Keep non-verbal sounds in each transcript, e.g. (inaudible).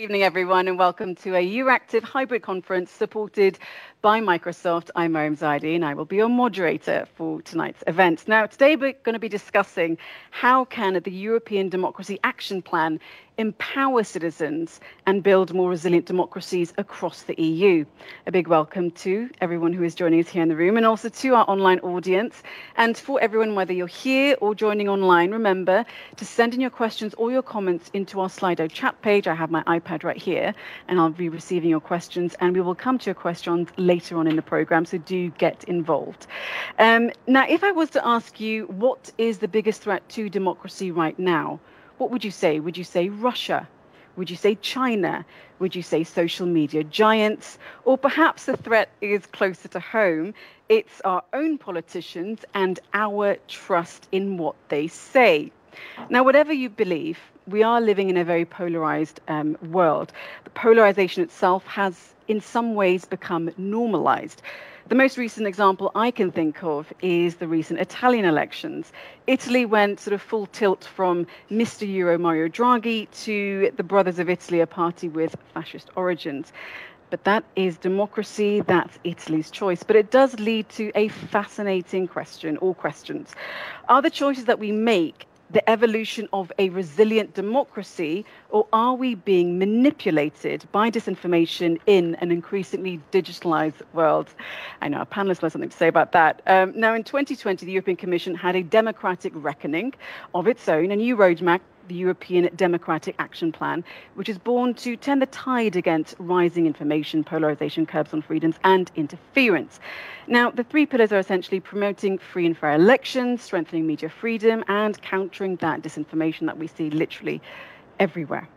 evening, everyone, and welcome to a Euractiv hybrid conference supported by Microsoft. I'm Mariam Zaidi, and I will be your moderator for tonight's event. Now, today we're going to be discussing how can the European Democracy Action Plan empower citizens and build more resilient democracies across the EU. A big welcome to everyone who is joining us here in the room and also to our online audience. And for everyone, whether you're here or joining online, remember to send in your questions or your comments into our Slido chat page. I have my iPad right here and I'll be receiving your questions and we will come to your questions later on in the program, so do get involved. Um, now, if I was to ask you what is the biggest threat to democracy right now, what would you say? Would you say Russia? Would you say China? Would you say social media giants? Or perhaps the threat is closer to home. It's our own politicians and our trust in what they say. Now, whatever you believe, we are living in a very polarized um, world. The polarization itself has, in some ways, become normalized. The most recent example I can think of is the recent Italian elections. Italy went sort of full tilt from Mr. Euro Mario Draghi to the Brothers of Italy, a party with fascist origins. But that is democracy, that's Italy's choice. But it does lead to a fascinating question or questions. Are the choices that we make the evolution of a resilient democracy, or are we being manipulated by disinformation in an increasingly digitalized world? I know our panelists have something to say about that. Um, now, in 2020, the European Commission had a democratic reckoning of its own, a new roadmap the European Democratic Action Plan, which is born to turn the tide against rising information, polarization, curbs on freedoms, and interference. Now, the three pillars are essentially promoting free and fair elections, strengthening media freedom, and countering that disinformation that we see literally everywhere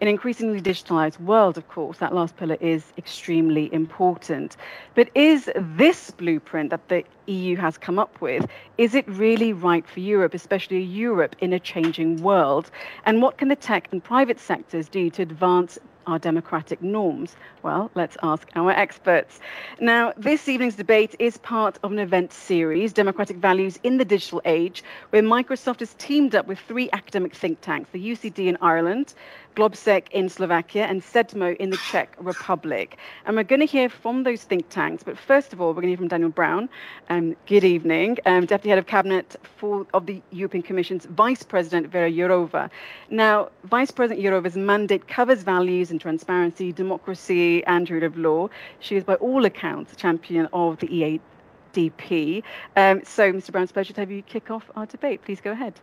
an increasingly digitalized world, of course, that last pillar is extremely important. But is this blueprint that the EU has come up with, is it really right for Europe, especially Europe in a changing world? And what can the tech and private sectors do to advance our democratic norms? Well, let's ask our experts. Now, this evening's debate is part of an event series, Democratic Values in the Digital Age, where Microsoft has teamed up with three academic think tanks, the UCD in Ireland, Globsec in Slovakia, and CEDMO in the Czech Republic. And we're going to hear from those think tanks. But first of all, we're going to hear from Daniel Braun. Um, good evening, um, Deputy Head of Cabinet for, of the European Commission's Vice President, Vera Jourova. Now, Vice President Jourova's mandate covers values and transparency, democracy, and rule of law. She is, by all accounts, a champion of the EADP. Um, so, Mr. Braun, it's a pleasure to have you kick off our debate. Please go ahead.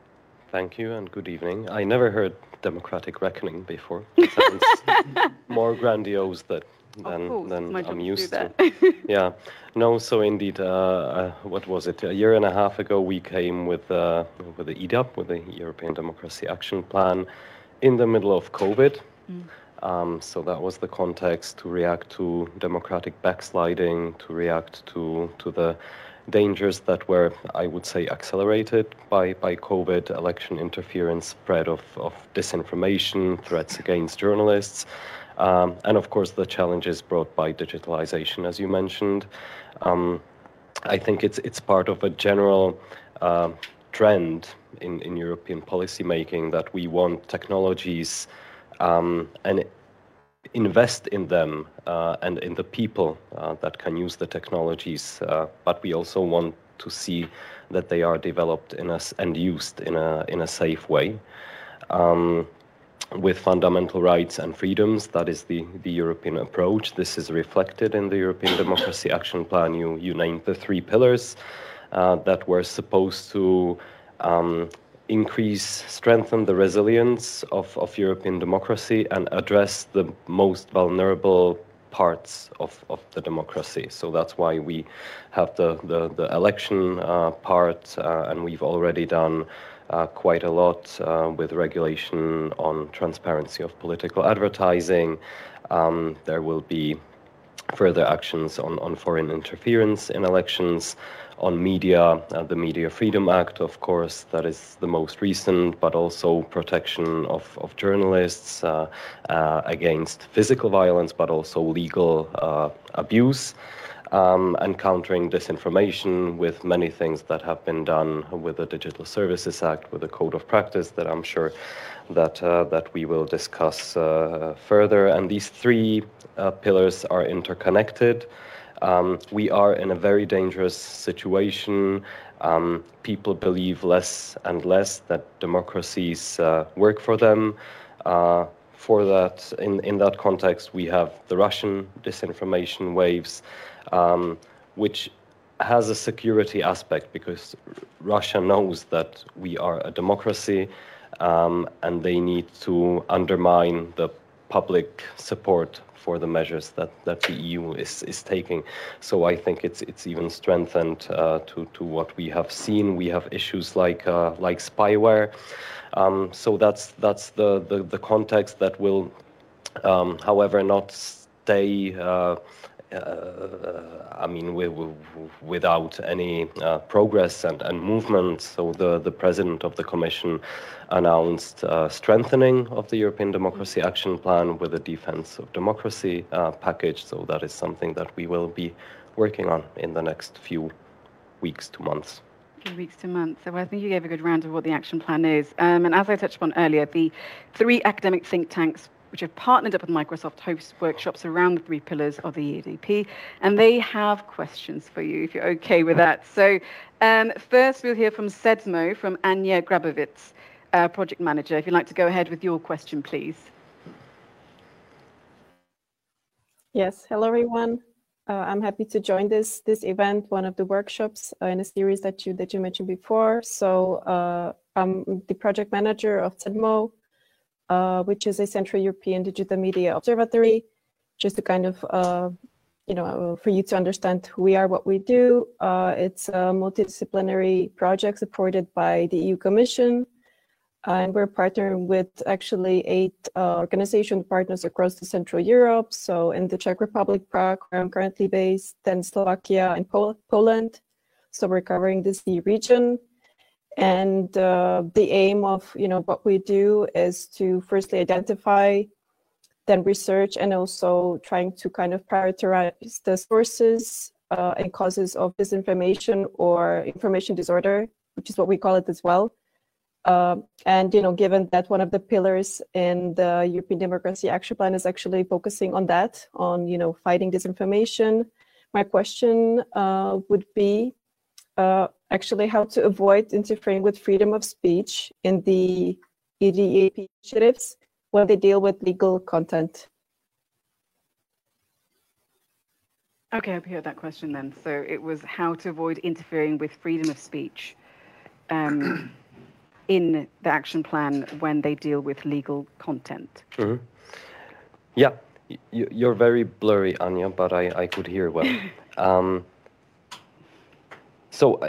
Thank you and good evening. I never heard democratic reckoning before. (laughs) It sounds more grandiose that, than, than I'm used to. to. (laughs) yeah. No, so indeed, uh, uh, what was it? A year and a half ago, we came with, uh, with the EDAP, with the European Democracy Action Plan, in the middle of COVID. Mm. Um, so that was the context to react to democratic backsliding, to react to, to the dangers that were, I would say, accelerated by, by COVID, election interference, spread of, of disinformation, threats against journalists, um, and of course the challenges brought by digitalization, as you mentioned. Um, I think it's, it's part of a general uh, trend in, in European policymaking that we want technologies um, and invest in them uh, and in the people uh, that can use the technologies, uh, but we also want to see that they are developed in a, and used in a in a safe way. Um, with fundamental rights and freedoms, that is the, the European approach. This is reflected in the European Democracy Action Plan. You, you named the three pillars uh, that were supposed to um, increase, strengthen the resilience of, of European democracy and address the most vulnerable parts of, of the democracy. So that's why we have the, the, the election uh, part, uh, and we've already done uh, quite a lot uh, with regulation on transparency of political advertising. Um, there will be further actions on, on foreign interference in elections on media, uh, the Media Freedom Act, of course, that is the most recent, but also protection of, of journalists uh, uh, against physical violence, but also legal uh, abuse. um, and countering disinformation with many things that have been done with the Digital Services Act, with the Code of Practice that I'm sure that uh, that we will discuss uh, further. And these three uh, pillars are interconnected. Um, we are in a very dangerous situation. Um, people believe less and less that democracies uh, work for them. Uh, for that, in, in that context, we have the Russian disinformation waves, um, which has a security aspect because Russia knows that we are a democracy um, and they need to undermine the public support for the measures that, that the EU is, is taking. So I think it's it's even strengthened uh, to to what we have seen. We have issues like uh, like spyware. Um, so that's that's the, the, the context that will, um, however, not stay. Uh, I mean, we, we, without any uh, progress and, and movement. So the, the president of the commission announced uh, strengthening of the European Democracy Action Plan with a defense of democracy uh, package. So that is something that we will be working on in the next few weeks to months. Few weeks to months. So I think you gave a good round of what the action plan is. Um, and as I touched upon earlier, the three academic think tanks which have partnered up with Microsoft, host workshops around the three pillars of the EDP, and they have questions for you if you're okay with that. So, um, first, we'll hear from CEDMO from Anya Grabovitz, uh, project manager. If you'd like to go ahead with your question, please. Yes, hello everyone. Uh, I'm happy to join this this event, one of the workshops uh, in a series that you that you mentioned before. So uh, I'm the project manager of CEDMO, uh, which is a Central European Digital Media Observatory, just to kind of, uh, you know, for you to understand who we are, what we do. Uh, it's a multidisciplinary project supported by the EU Commission, and we're partnering with actually eight uh, organization partners across the Central Europe. So in the Czech Republic, Prague, where I'm currently based, then Slovakia and Pol Poland. So we're covering this region. And uh, the aim of you know what we do is to firstly identify, then research, and also trying to kind of prioritize the sources uh, and causes of disinformation or information disorder, which is what we call it as well. Uh, and you know, given that one of the pillars in the European Democracy Action Plan is actually focusing on that, on you know, fighting disinformation, my question uh, would be uh, actually how to avoid interfering with freedom of speech in the EDAP initiatives when they deal with legal content. Okay, I've heard that question then. So it was how to avoid interfering with freedom of speech um, (clears throat) in the action plan when they deal with legal content. Mm-hmm. Yeah, you're very blurry, Anya, but I, I could hear well. (laughs) um, so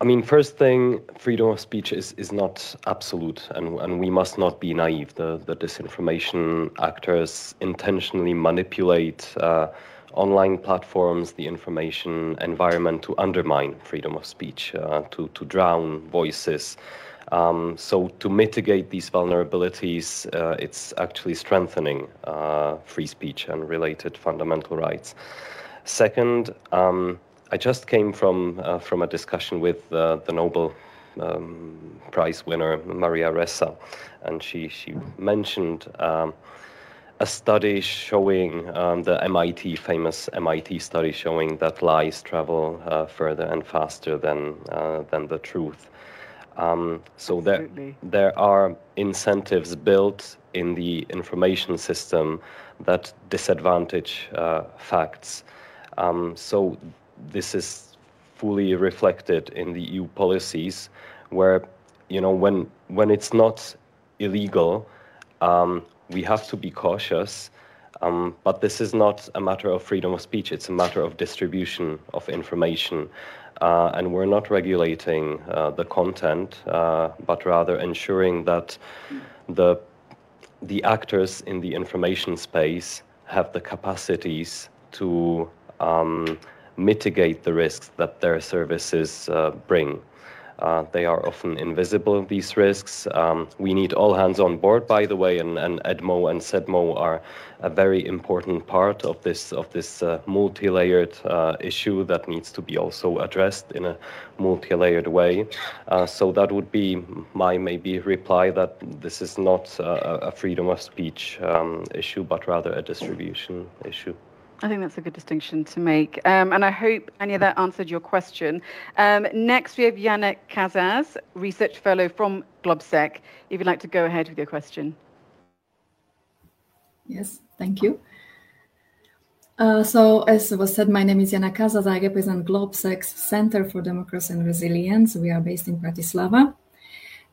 I mean, first thing, freedom of speech is, is not absolute, and, and we must not be naive. The, the disinformation actors intentionally manipulate uh, online platforms, the information environment to undermine freedom of speech, uh, to, to drown voices. Um, so, to mitigate these vulnerabilities, uh, it's actually strengthening uh, free speech and related fundamental rights. Second, um, I just came from uh, from a discussion with uh, the Nobel um, Prize winner Maria Ressa, and she she mentioned. Um, a study showing um, the MIT famous MIT study showing that lies travel uh, further and faster than uh, than the truth. Um, so there there are incentives built in the information system that disadvantage uh, facts. Um, so this is fully reflected in the EU policies, where you know when when it's not illegal, um, we have to be cautious. Um, but this is not a matter of freedom of speech; it's a matter of distribution of information. Uh, and we're not regulating uh, the content, uh, but rather ensuring that the the actors in the information space have the capacities to um, mitigate the risks that their services uh, bring. Uh, they are often invisible, these risks. Um, we need all hands on board, by the way, and, and EDMO and CEDMO are a very important part of this, of this uh, multi-layered uh, issue that needs to be also addressed in a multi-layered way. Uh, so that would be my maybe reply that this is not a, a freedom of speech um, issue, but rather a distribution issue. I think that's a good distinction to make. Um, and I hope, Anya, that answered your question. Um, next, we have Jana Kazaz, Research Fellow from GlobSec. If you'd like to go ahead with your question. Yes, thank you. Uh, so, as was said, my name is Jana Kazaz. I represent GlobSec's Center for Democracy and Resilience. We are based in Bratislava.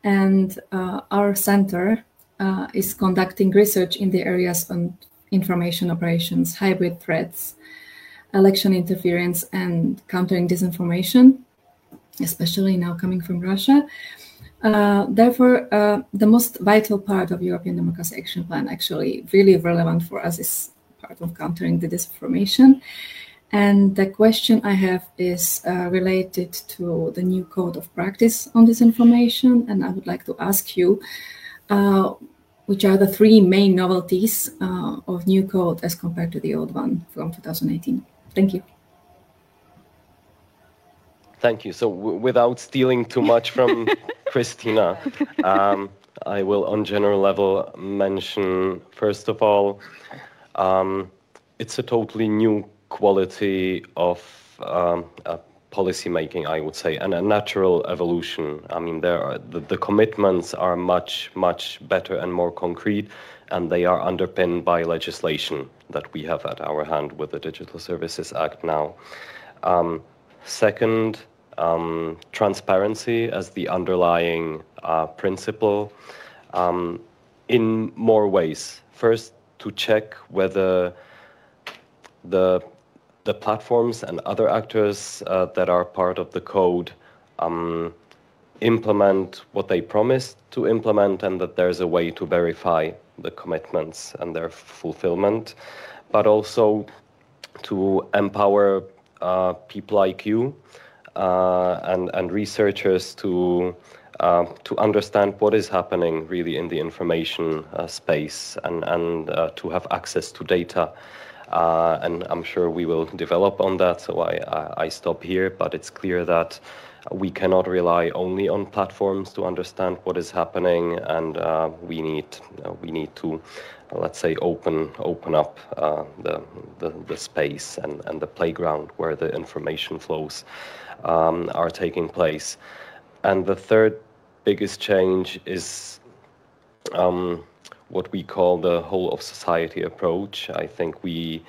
And uh, our center uh, is conducting research in the areas on information operations, hybrid threats, election interference, and countering disinformation, especially now coming from Russia. Uh, therefore, uh, the most vital part of European Democracy Action Plan, actually really relevant for us, is part of countering the disinformation. And the question I have is uh, related to the new code of practice on disinformation. And I would like to ask you uh, which are the three main novelties uh, of new code as compared to the old one from 2018. Thank you. Thank you. So without stealing too much from (laughs) Krisztina, um, I will on general level mention, first of all, um, it's a totally new quality of um, policy making, I would say, and a natural evolution. I mean, there are, the, the commitments are much, much better and more concrete, and they are underpinned by legislation that we have at our hand with the Digital Services Act now. Um, second, um, transparency as the underlying uh, principle um, in more ways. First, to check whether the the platforms and other actors uh, that are part of the code um, implement what they promised to implement and that there's a way to verify the commitments and their fulfillment, but also to empower uh, people like you uh, and, and researchers to uh, to understand what is happening really in the information uh, space and, and uh, to have access to data uh, and I'm sure we will develop on that. So I, I, stop here, but it's clear that we cannot rely only on platforms to understand what is happening, and uh, we need uh, we need to, let's say, open open up uh, the, the, the space and and the playground where the information flows um, are taking place. And the third biggest change is. Um, what we call the whole of society approach. I think we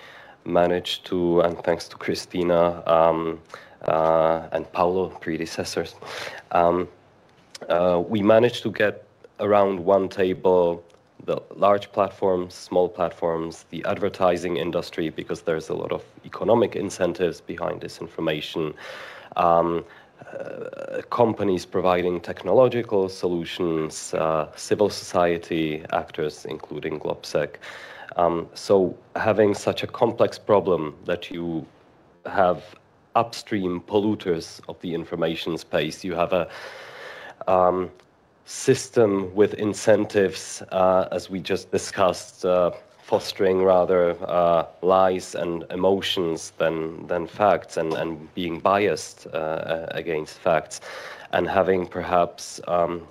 managed to, and thanks to Krisztina um, uh, and Paulo, predecessors, um, uh, we managed to get around one table the large platforms, small platforms, the advertising industry, because there's a lot of economic incentives behind this information. Um, companies providing technological solutions, uh, civil society actors, including GlobSec. Um, so having such a complex problem that you have upstream polluters of the information space, you have a um, system with incentives, uh, as we just discussed, uh, fostering rather uh, lies and emotions than, than facts and, and being biased uh, against facts. And having perhaps um,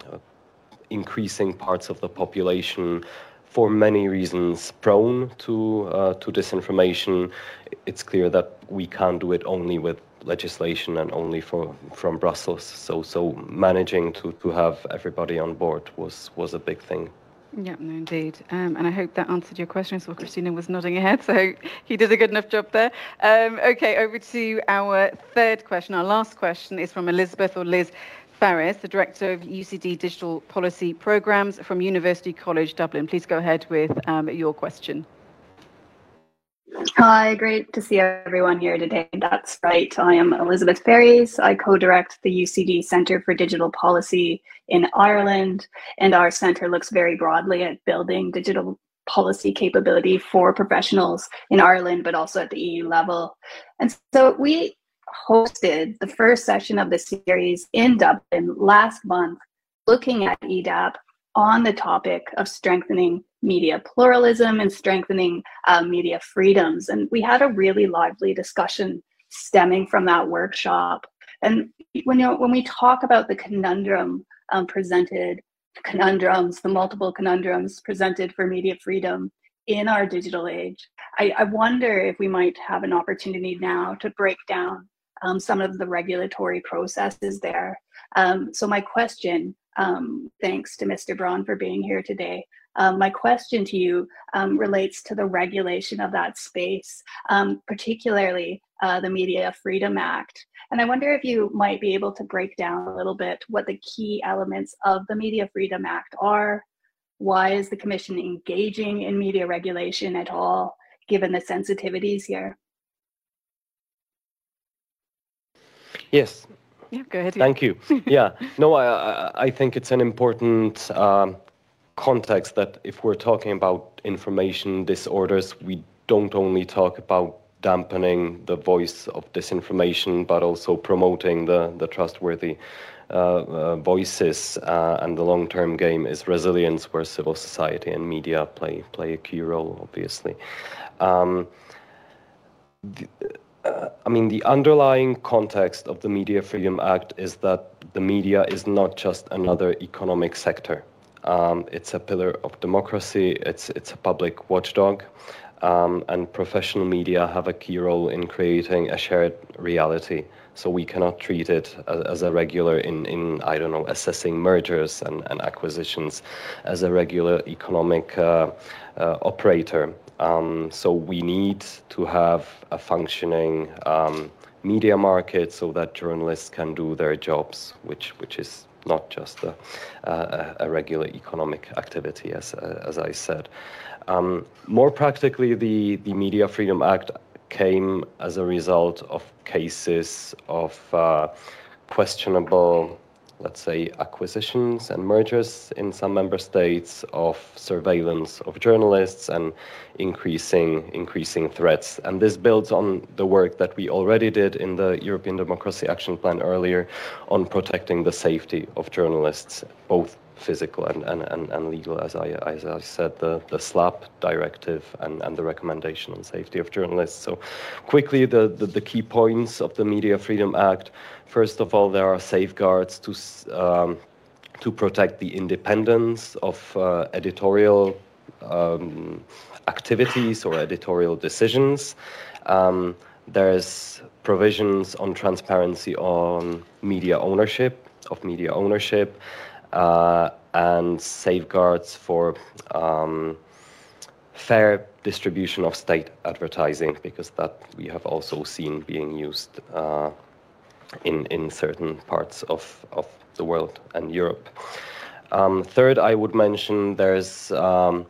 increasing parts of the population for many reasons prone to uh, to disinformation it's clear that we can't do it only with legislation and only for, from Brussels. So so managing to, to have everybody on board was was a big thing yeah, no, indeed. Um, and I hope that answered your question. So Krisztina was nodding ahead, (laughs) so he did a good enough job there. Um, okay, over to our third question. Our last question is from Elizabeth or Liz Farries, the Director of UCD Digital Policy Programs from University College Dublin. Please go ahead with um, your question. Hi, great to see everyone here today. That's right. I am Elizabeth Farries. I co direct the UCD Centre for Digital Policy in Ireland, and our centre looks very broadly at building digital policy capability for professionals in Ireland, but also at the EU level. And so we hosted the first session of the series in Dublin last month, looking at EDAP on the topic of strengthening media pluralism and strengthening uh, media freedoms. And we had a really lively discussion stemming from that workshop. And when, you know, when we talk about the conundrum um, presented, conundrums, the multiple conundrums presented for media freedom in our digital age, I, I wonder if we might have an opportunity now to break down um, some of the regulatory processes there. Um, so my question, um, thanks to Mr. Braun for being here today. Um, my question to you um, relates to the regulation of that space, um, particularly uh, the Media Freedom Act. And I wonder if you might be able to break down a little bit what the key elements of the Media Freedom Act are. Why is the Commission engaging in media regulation at all, given the sensitivities here? Yes. Yeah, go ahead. Thank you. (laughs) yeah, no, I, I think it's an important um, context that if we're talking about information disorders, we don't only talk about dampening the voice of disinformation, but also promoting the, the trustworthy uh, uh, voices. Uh, and the long-term game is resilience, where civil society and media play play a key role, obviously. Um, the, uh, I mean, the underlying context of the Media Freedom Act is that the media is not just another economic sector. Um, it's a pillar of democracy. It's it's a public watchdog, um, and professional media have a key role in creating a shared reality. So we cannot treat it as, as a regular in, in I don't know assessing mergers and, and acquisitions as a regular economic uh, uh, operator. Um, so we need to have a functioning um, media market so that journalists can do their jobs, which which is not just a, a, a regular economic activity, as as I said. Um, more practically, the the Media Freedom Act came as a result of cases of uh, questionable let's say, acquisitions and mergers in some member states of surveillance of journalists and increasing increasing threats. And this builds on the work that we already did in the European Democracy Action Plan earlier on protecting the safety of journalists, both physical and, and, and, and legal, as I, as I said, the, the SLAPP directive and, and the recommendation on safety of journalists. So, quickly, the, the, the key points of the Media Freedom Act. First of all, there are safeguards to, um, to protect the independence of uh, editorial um, activities or editorial decisions. Um, there's provisions on transparency on media ownership, of media ownership and safeguards for um, fair distribution of state advertising, because that we have also seen being used uh, in in certain parts of of the world and Europe. Um, third, I would mention there's um,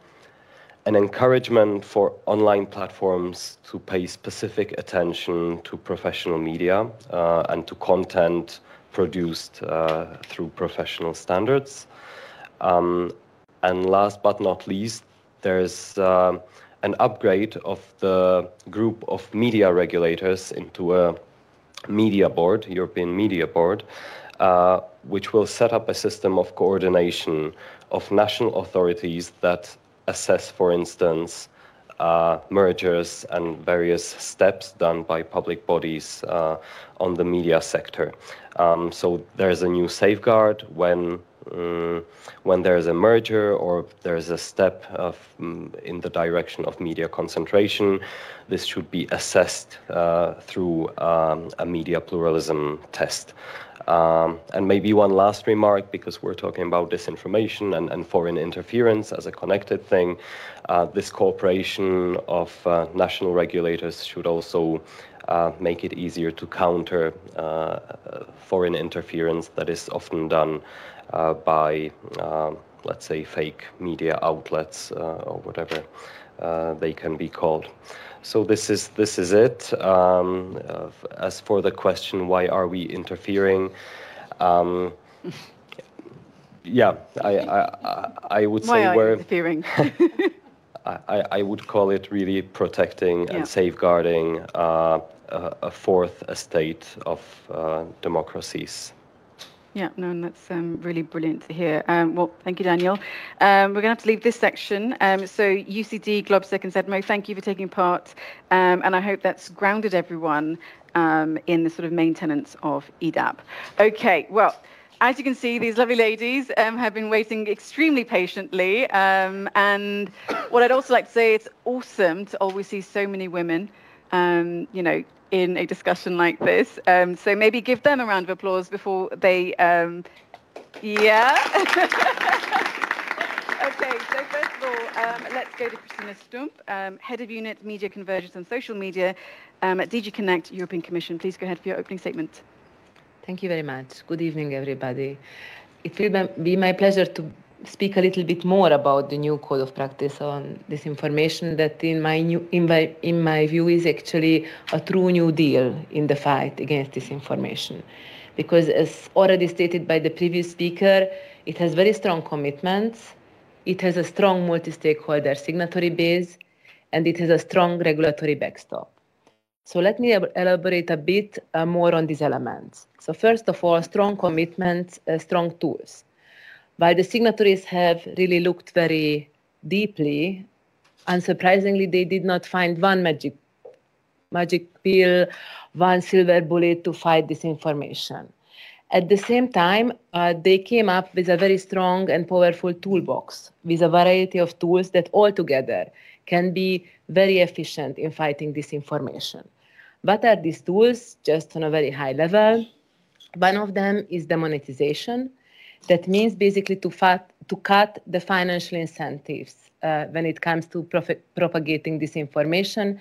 an encouragement for online platforms to pay specific attention to professional media uh, and to content produced uh, through professional standards. Um, and last but not least, there's uh, an upgrade of the group of media regulators into a media board, European Media Board, uh, which will set up a system of coordination of national authorities that assess, for instance, uh, mergers and various steps done by public bodies uh, on the media sector. Um, so there's a new safeguard when um, when there's a merger or there's a step of, um, in the direction of media concentration, this should be assessed uh, through um, a media pluralism test. Um, and maybe one last remark, because we're talking about disinformation and, and foreign interference as a connected thing. Uh, this cooperation of uh, national regulators should also uh, make it easier to counter uh, foreign interference that is often done uh, by, um, let's say, fake media outlets uh, or whatever they can be called. So this is this is it. Um, uh, as for the question, why are we interfering? Um, yeah, I, I I would why say we're interfering. (laughs) (laughs) I, I would call it really protecting yeah. and safeguarding uh, a, a, fourth estate of uh, democracies. Yeah, no, and that's um, really brilliant to hear. Um, well, thank you, Daniel. Um, we're going to have to leave this section. Um, so, UCD, Globsec, and ZMO, thank you for taking part. Um, and I hope that's grounded everyone um, in the sort of main tenets of EDAP. Okay, well, as you can see, these lovely ladies have been waiting extremely patiently. And what I'd also like to say, it's awesome to always see so many women, um, you know, in a discussion like this. Um, so maybe give them a round of applause before they, um, yeah. (laughs) okay, so first of all, um, let's go to Krisztina Stump, Head of Unit Media Convergence and Social Media at DG Connect European Commission. Please go ahead for your opening statement. Thank you very much. Good evening, everybody. It will be my pleasure to speak a little bit more about the new code of practice on disinformation that in my new, in my, in my view is actually a true new deal in the fight against disinformation because as already stated by the previous speaker it has very strong commitments it has a strong multi-stakeholder signatory base and it has a strong regulatory backstop so let me elaborate a bit uh, more on these elements. So first of all, strong commitments, uh, strong tools. While the signatories have really looked very deeply, unsurprisingly, they did not find one magic magic pill, one silver bullet to fight disinformation. At the same time, uh, they came up with a very strong and powerful toolbox with a variety of tools that altogether can be very efficient in fighting disinformation. What are these tools? Just on a very high level. One of them is demonetization. That means basically to, fat, to cut the financial incentives uh, when it comes to propagating disinformation.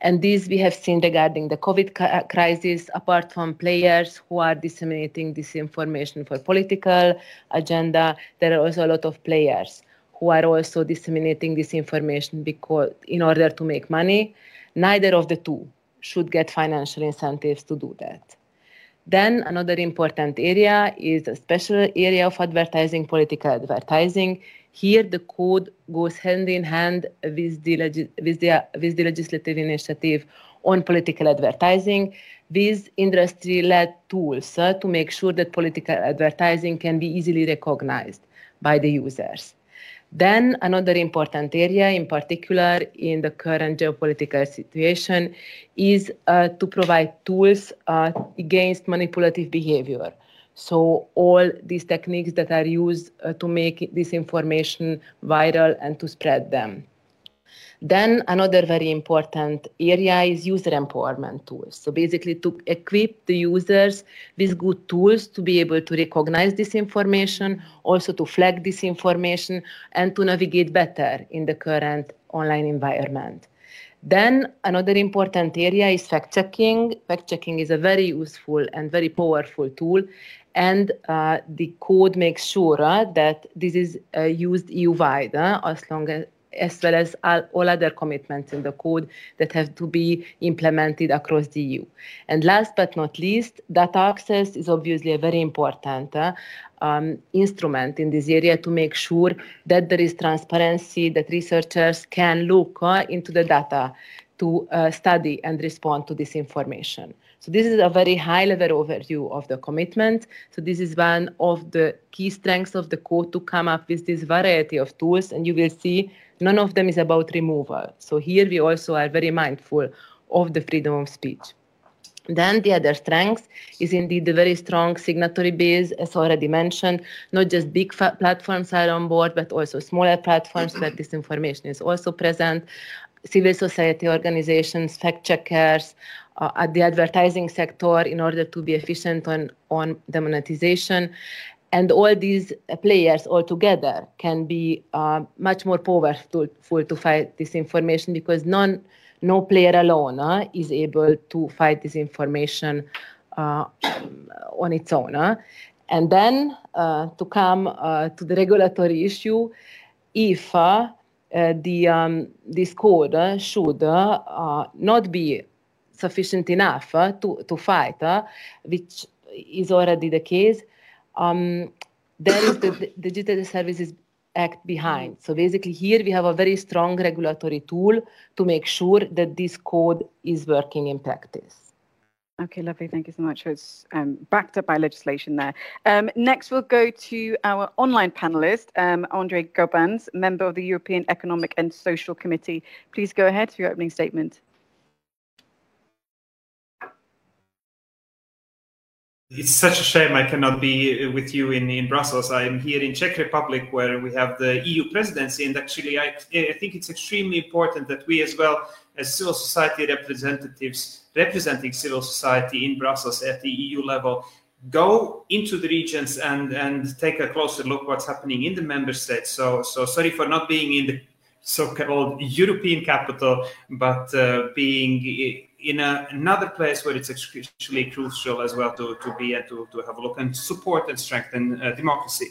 And this we have seen regarding the COVID crisis, apart from players who are disseminating disinformation for political agenda, there are also a lot of players who are also disseminating disinformation because in order to make money. Neither of the two should get financial incentives to do that. Then another important area is a special area of advertising, political advertising. Here the code goes hand in hand with the, with the, with the legislative initiative on political advertising with industry-led tools uh, to make sure that political advertising can be easily recognized by the users. Then another important area, in particular in the current geopolitical situation, is uh, to provide tools uh, against manipulative behavior. So all these techniques that are used uh, to make this information viral and to spread them. Then another very important area is user empowerment tools. So basically to equip the users with good tools to be able to recognize this information, also to flag this information and to navigate better in the current online environment. Then another important area is fact checking. Fact checking is a very useful and very powerful tool and uh, the code makes sure uh, that this is uh, used EU-wide uh, as long as as well as all, all, other commitments in the code that have to be implemented across the EU. And last but not least, data access is obviously a very important uh, um, instrument in this area to make sure that there is transparency, that researchers can look uh, into the data to uh, study and respond to this information. So this is a very high level overview of the commitment. So this is one of the key strengths of the code to come up with this variety of tools. And you will see none of them is about removal. So here we also are very mindful of the freedom of speech. Then the other strength is indeed the very strong signatory base, as already mentioned. Not just big platforms are on board, but also smaller platforms where this information is also present. Civil society organizations, fact checkers, uh, at the advertising sector in order to be efficient on, on the monetization. And all these players all together can be uh, much more powerful to fight disinformation because none, no player alone uh, is able to fight disinformation uh, on its own. Uh. And then uh, to come uh, to the regulatory issue, if the um, this code should not be sufficient enough uh, to, to fight, uh, which is already the case. Um, there is the, Digital Services act behind. So basically here we have a very strong regulatory tool to make sure that this code is working in practice. Okay, lovely. Thank you so much. It's um, backed up by legislation there. Um, next, we'll go to our online panelist, um, Andris Gobiņš, member of the European Economic and Social Committee. Please go ahead for your opening statement. It's such a shame I cannot be with you in, in Brussels. I'm here in Czech Republic where we have the EU presidency. And actually, I, I think it's extremely important that we as well as civil society representatives representing civil society in Brussels at the EU level go into the regions and, and take a closer look what's happening in the member states. So, so sorry for not being in the so-called European capital, but uh, being in a, another place where it's actually crucial as well to, to be and to, to have a look and support and strengthen uh, democracy.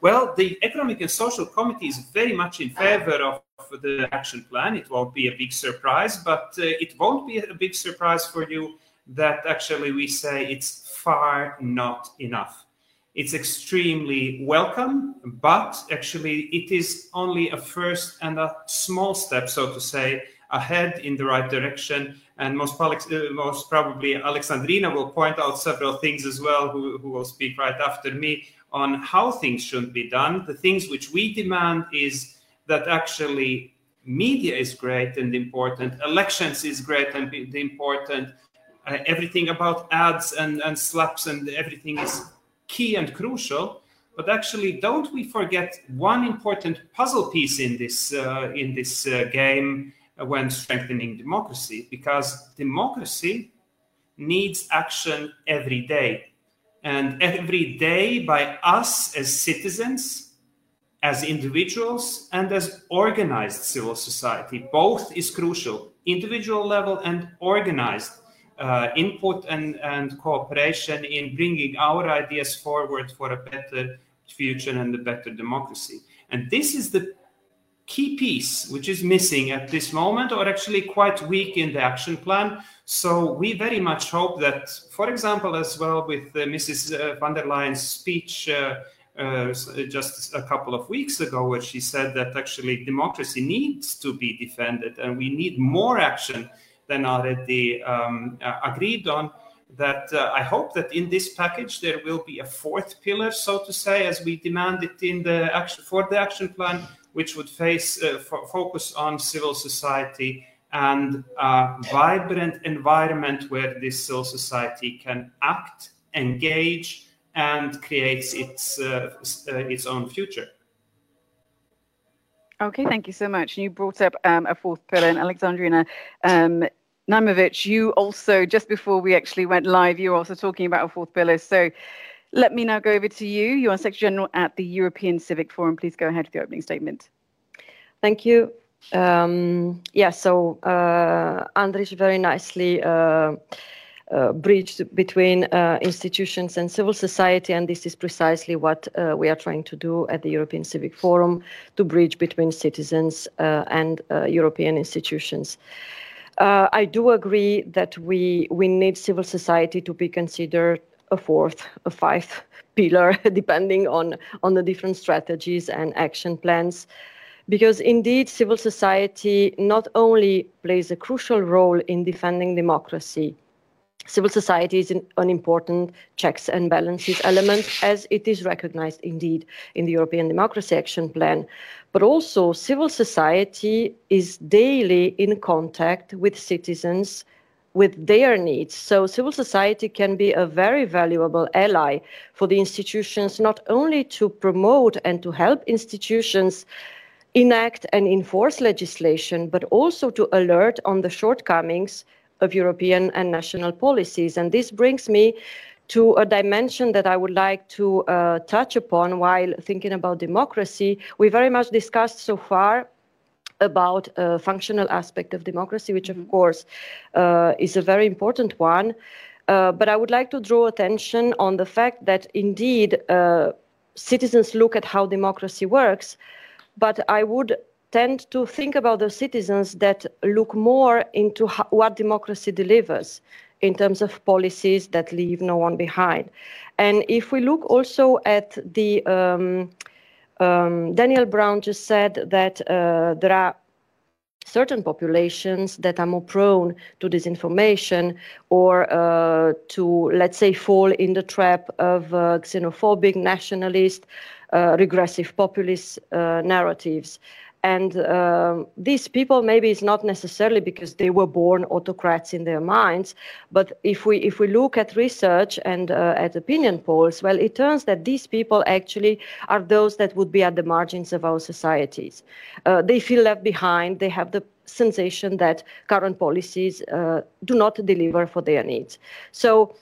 Well, the Economic and Social Committee is very much in favor of the action plan. It won't be a big surprise, but uh, it won't be a big surprise for you that actually we say it's far not enough. It's extremely welcome, but actually it is only a first and a small step, so to say, ahead in the right direction. And most, uh, most probably Alexandrina will point out several things as well, who, who will speak right after me on how things should be done. The things which we demand is that actually media is great and important, elections is great and important, uh, everything about ads and, and slaps and everything is key and crucial. But actually, don't we forget one important puzzle piece in this uh, in this uh, game when strengthening democracy? Because democracy needs action every day and every day by us as citizens, as individuals, and as organized civil society. Both is crucial, individual level and organized uh, input and, and cooperation in bringing our ideas forward for a better future and a better democracy. And this is the key piece which is missing at this moment or actually quite weak in the action plan. So we very much hope that for example as well with uh, mrs uh, von der Leyen's speech uh, uh, just a couple of weeks ago where she said that actually democracy needs to be defended and we need more action than already um, agreed on that uh, I hope that in this package there will be a fourth pillar, so to say, as we demand it in the action for the action plan, which would face uh, focus on civil society and a vibrant environment where this civil society can act, engage, and creates its uh, uh, its own future. Okay, thank you so much. You brought up um, a fourth pillar, and Alexandrina um, Najmowicz, you also, just before we actually went live, you were also talking about a fourth pillar. So let me now go over to you. You are Secretary General at the European Civic Forum. Please go ahead with your opening statement. Thank you. Um, yeah, so uh, Andris very nicely uh, uh, bridged between uh, institutions and civil society, and this is precisely what uh, we are trying to do at the European Civic Forum to bridge between citizens uh, and uh, European institutions. I do agree that we we need civil society to be considered a fourth, a fifth pillar, (laughs) depending on on the different strategies and action plans. Because indeed, civil society not only plays a crucial role in defending democracy, civil society is an important checks and balances element, as it is recognized indeed in the European Democracy Action Plan. But also, civil society is daily in contact with citizens with their needs. So, civil society can be a very valuable ally for the institutions, not only to promote and to help institutions enact and enforce legislation, but also to alert on the shortcomings of European and national policies. And this brings me to a dimension that I would like to uh, touch upon while thinking about democracy. We very much discussed so far about a functional aspect of democracy, which of mm-hmm. course uh, is a very important one. Uh, but I would like to draw attention on the fact that indeed uh, citizens look at how democracy works, but I would tend to think about the citizens that look more into how, what democracy delivers in terms of policies that leave no one behind. And if we look also at the um, Um, Daniel Braun just said that uh, there are certain populations that are more prone to disinformation or uh, to, let's say, fall in the trap of uh, xenophobic, nationalist, uh, regressive populist uh, narratives. And um, these people maybe it's not necessarily because they were born autocrats in their minds, but if we if we look at research and uh, at opinion polls, well, it turns that these people actually are those that would be at the margins of our societies. Uh, they feel left behind. They have the sensation that current policies uh, do not deliver for their needs. So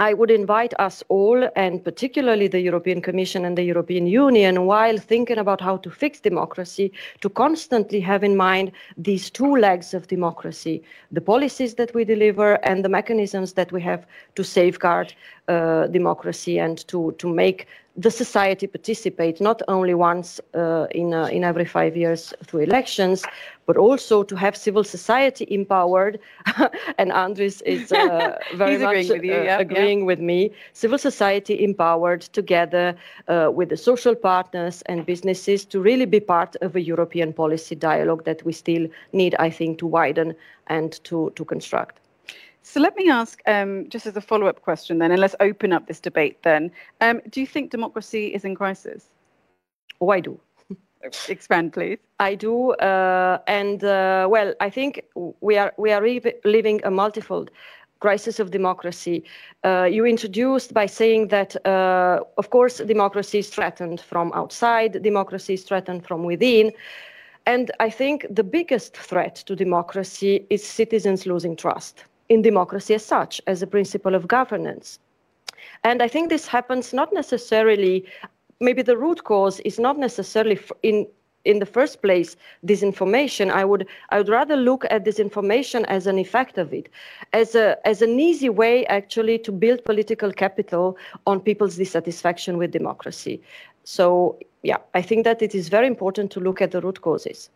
I would invite us all, and particularly the European Commission and the European Union, while thinking about how to fix democracy, to constantly have in mind these two legs of democracy the policies that we deliver and the mechanisms that we have to safeguard uh, democracy and to, to make the society participate not only once uh, in, uh, in every five years through elections, but also to have civil society empowered. (laughs) and Andris is uh, (laughs) very much agreeing, with, you, uh, yeah, agreeing yeah. with me. Civil society empowered together uh, with the social partners and businesses to really be part of a European policy dialogue that we still need, I think, to widen and to, to construct. So let me ask, um, just as a follow-up question then, and let's open up this debate then. Um, do you think democracy is in crisis? Oh, I do. (laughs) Expand, please. I do, uh, and uh, well, I think we are we are living a multifold crisis of democracy. Uh, you introduced by saying that, uh, of course, democracy is threatened from outside, democracy is threatened from within. And I think the biggest threat to democracy is citizens losing trust in democracy as such, as a principle of governance. And I think this happens not necessarily, maybe the root cause is not necessarily in in the first place disinformation. I would i would rather look at disinformation as an effect of it as a as an easy way actually to build political capital on people's dissatisfaction with democracy. So yeah i think that it is very important to look at the root causes.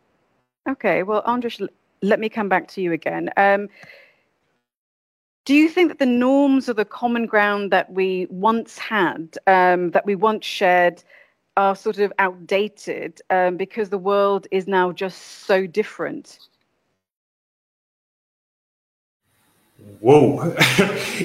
Okay well andris let me come back to you again. Um, do you think that the norms or the common ground that we once had, um, that we once shared, are sort of outdated um, because the world is now just so different? Whoa. (laughs)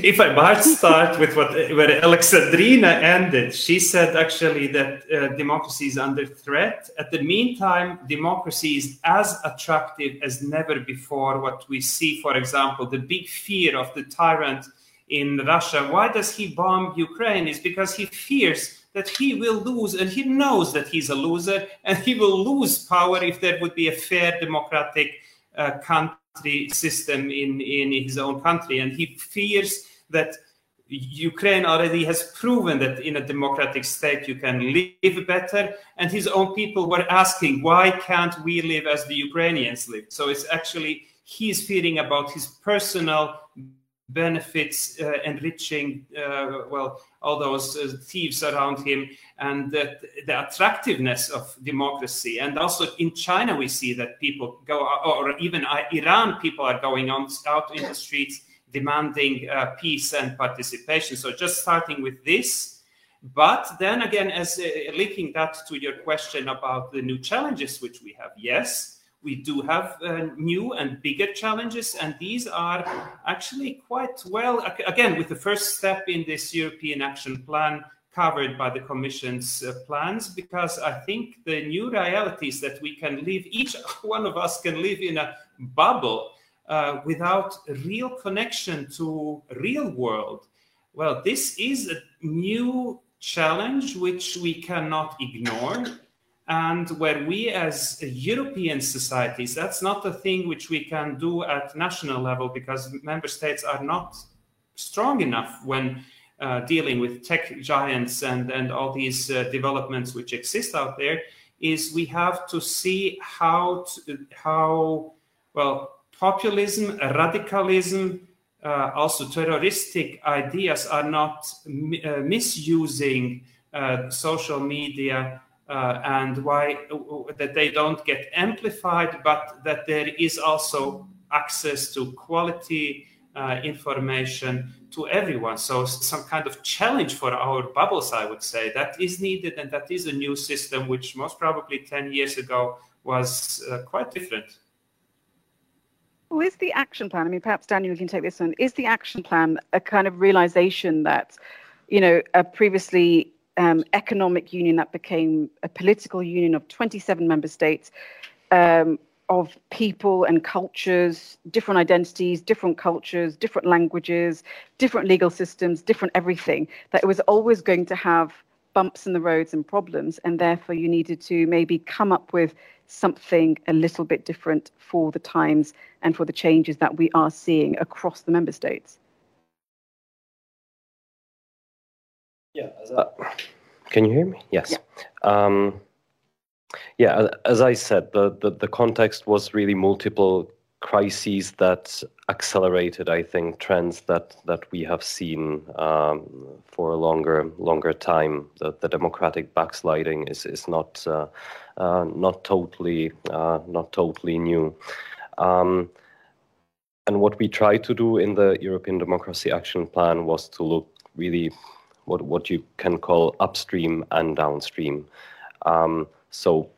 if I might start with what where Alexandrina ended, she said actually that uh, democracy is under threat. At the meantime, democracy is as attractive as never before. What we see, for example, the big fear of the tyrant in Russia. Why does he bomb Ukraine? Is because he fears that he will lose, and he knows that he's a loser, and he will lose power if there would be a fair democratic uh, country system in, in his own country. And he fears that Ukraine already has proven that in a democratic state you can live better. And his own people were asking, why can't we live as the Ukrainians live? So it's actually he's fearing about his personal benefits, uh, enriching, uh, well, all those uh, thieves around him, and the, the attractiveness of democracy. And also in China, we see that people go, or even Iran, people are going on out in the streets demanding uh, peace and participation. So just starting with this. But then again, as uh, linking that to your question about the new challenges which we have, yes, we do have uh, new and bigger challenges, and these are actually quite well, again, with the first step in this European Action Plan covered by the Commission's uh, plans, because I think the new realities that we can live, each (laughs) one of us can live in a bubble uh, without real connection to real world. Well, this is a new challenge which we cannot ignore and where we as European societies, that's not a thing which we can do at national level because member states are not strong enough when uh, dealing with tech giants and, and all these uh, developments which exist out there is we have to see how to, how well populism radicalism uh, also terroristic ideas are not uh, misusing uh, social media and why that they don't get amplified, but that there is also access to quality uh, information to everyone. So some kind of challenge for our bubbles, I would say, that is needed, and that is a new system which most probably 10 years ago was uh, quite different. Well, is the action plan? I mean, perhaps Daniel, you can take this one. Is the action plan a kind of realization that, you know, a previously um, economic union that became a political union of 27 member states? Um, of people and cultures, different identities, different cultures, different languages, different legal systems, different everything, that it was always going to have bumps in the roads and problems. And therefore, you needed to maybe come up with something a little bit different for the times and for the changes that we are seeing across the member states. Yeah. can you hear me? Yes. Yeah. Um, yeah, as I said, the, the, the context was really multiple crises that accelerated, I think, trends that that we have seen um, for a longer longer time. The, the democratic backsliding is is not uh, uh, not totally uh, not totally new. Um, and what we tried to do in the European Democracy Action Plan was to look really what what you can call upstream and downstream. Um, so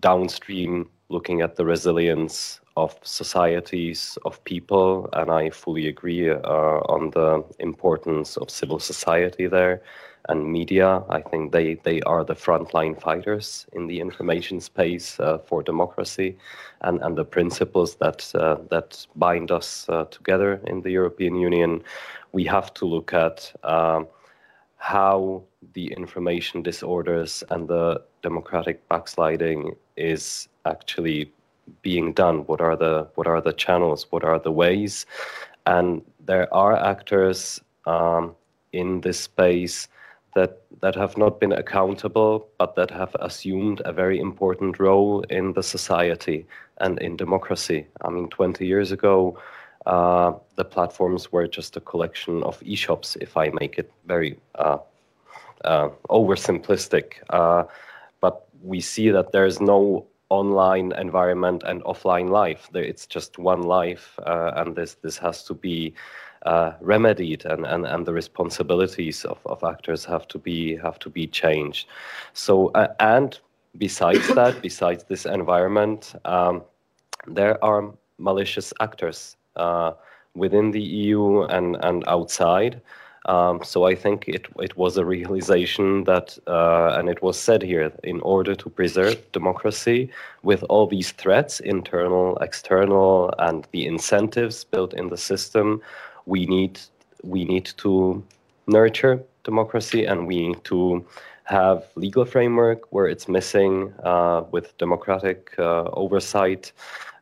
downstream, looking at the resilience of societies, of people, and I fully agree uh, on the importance of civil society there and media. I think they, they are the frontline fighters in the (laughs) information space uh, for democracy and, and the principles that, uh, that bind us uh, together in the European Union. We have to look at um, how the information disorders and the democratic backsliding is actually being done. What are the what are the channels? What are the ways? And there are actors um, in this space that that have not been accountable but that have assumed a very important role in the society and in democracy. I mean 20 years ago uh, the platforms were just a collection of e-shops if i make it very uh, uh, oversimplistic uh, but we see that there's no online environment and offline life. It's just one life, uh, and this this has to be uh, remedied, and, and, and the responsibilities of, of actors have to be have to be changed. So and besides that, besides this environment, um, there are malicious actors within the EU and and outside. Um, so I think it it was a realization that, uh, and it was said here, in order to preserve democracy, with all these threats, internal, external, and the incentives built in the system, we need we need to nurture democracy, and we need to have legal framework where it's missing uh, with democratic uh, oversight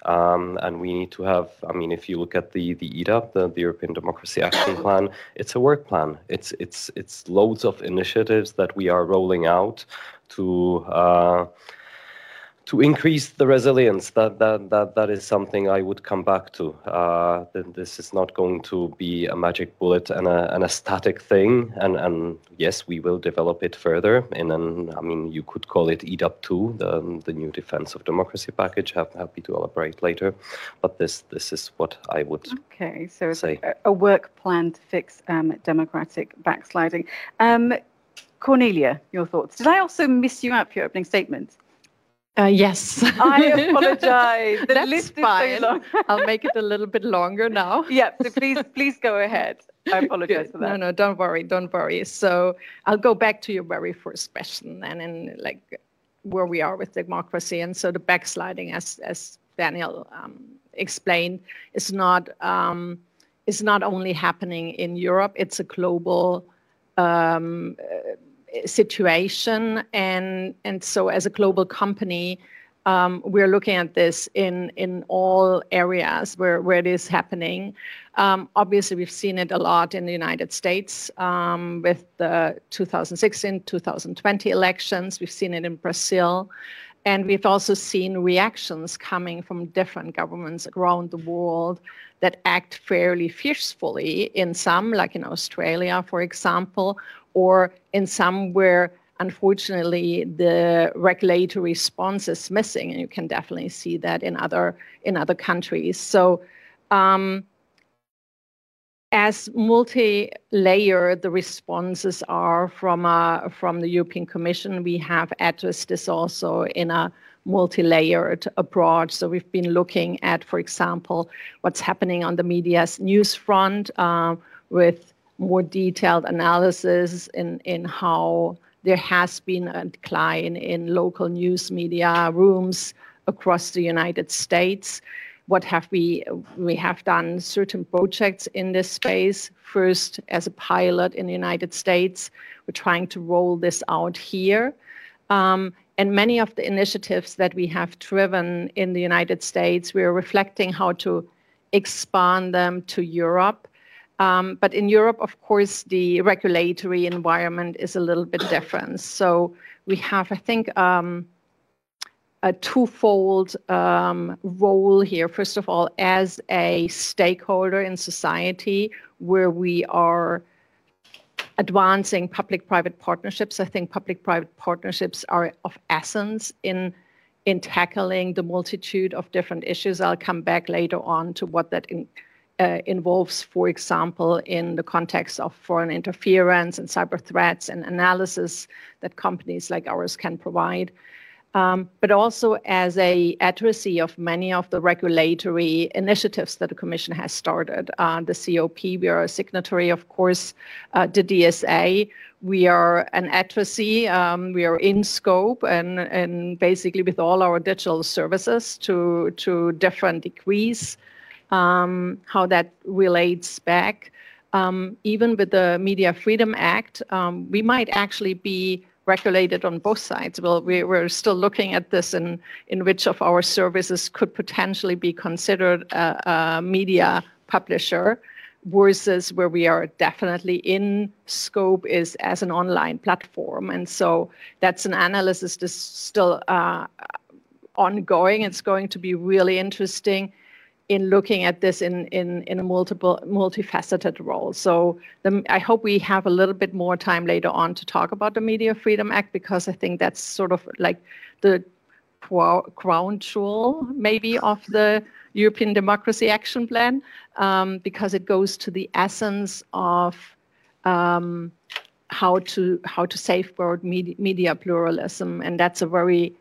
um, and we need to have, I mean, if you look at the, the EDAP, the, the European Democracy Action (coughs) Plan, it's a work plan. It's, it's, it's loads of initiatives that we are rolling out to uh, to increase the resilience that that that that is something I would come back to. Uh, this is not going to be a magic bullet and a and a static thing. And and yes, we will develop it further. In an I mean, you could call it EDAP two, the the new Defense of Democracy package. I'm happy to elaborate later, but this this is what I would. Okay, so it's say. A, a work plan to fix um, democratic backsliding. Um, Cornelia, your thoughts. Did I also miss you out for your opening statement? Uh, yes. I (laughs) apologize. The That's list fine. So long. (laughs) I'll make it a little bit longer now. (laughs) yeah, so please, please go ahead. I apologize for that. No, no, don't worry, don't worry. So I'll go back to your very first question and in like where we are with democracy. And so the backsliding, as as Daniel um, explained, is not um, is not only happening in Europe. It's a global um, situation. And, and so as a global company, um, we're looking at this in, in all areas where, where it is happening. Um, obviously, we've seen it a lot in the United States um, with the 2016, 2020 elections. We've seen it in Brazil. And we've also seen reactions coming from different governments around the world that act fairly fiercely in some, like in Australia, for example, or in some where unfortunately the regulatory response is missing. And you can definitely see that in other in other countries. So um, as multi-layered the responses are from uh, from the European Commission, we have addressed this also in a multi-layered approach. So we've been looking at, for example, what's happening on the media's news front uh, with more detailed analysis in, in how there has been a decline in local news media rooms across the United States. What have we? We have done certain projects in this space. First, as a pilot in the United States, we're trying to roll this out here. Um, and many of the initiatives that we have driven in the United States, we're reflecting how to expand them to Europe. Um, but in Europe, of course, the regulatory environment is a little bit different. So we have, I think, um, a twofold um, role here. First of all, as a stakeholder in society, where we are advancing public-private partnerships. I think public-private partnerships are of essence in in tackling the multitude of different issues. I'll come back later on to what that in, uh, involves, for example, in the context of foreign interference and cyber threats and analysis that companies like ours can provide um, but also as a addressee of many of the regulatory initiatives that the Commission has started. Uh, the COP, we are a signatory, of course, uh, the DSA. We are an addressee. Um, we are in scope and, and basically with all our digital services to, to different degrees, um, how that relates back. Um, even with the Media Freedom Act, um, we might actually be regulated on both sides. Well, we, are still looking at this in, in which of our services could potentially be considered a, a media publisher versus where we are definitely in scope is as an online platform. And so that's an analysis that's still uh, ongoing. It's going to be really interesting in looking at this in, in, in a multiple multifaceted role. So the, I hope we have a little bit more time later on to talk about the Media Freedom Act because I think that's sort of like the crown jewel maybe of the European Democracy Action Plan um, because it goes to the essence of um, how to how to safeguard media, media pluralism, and that's a very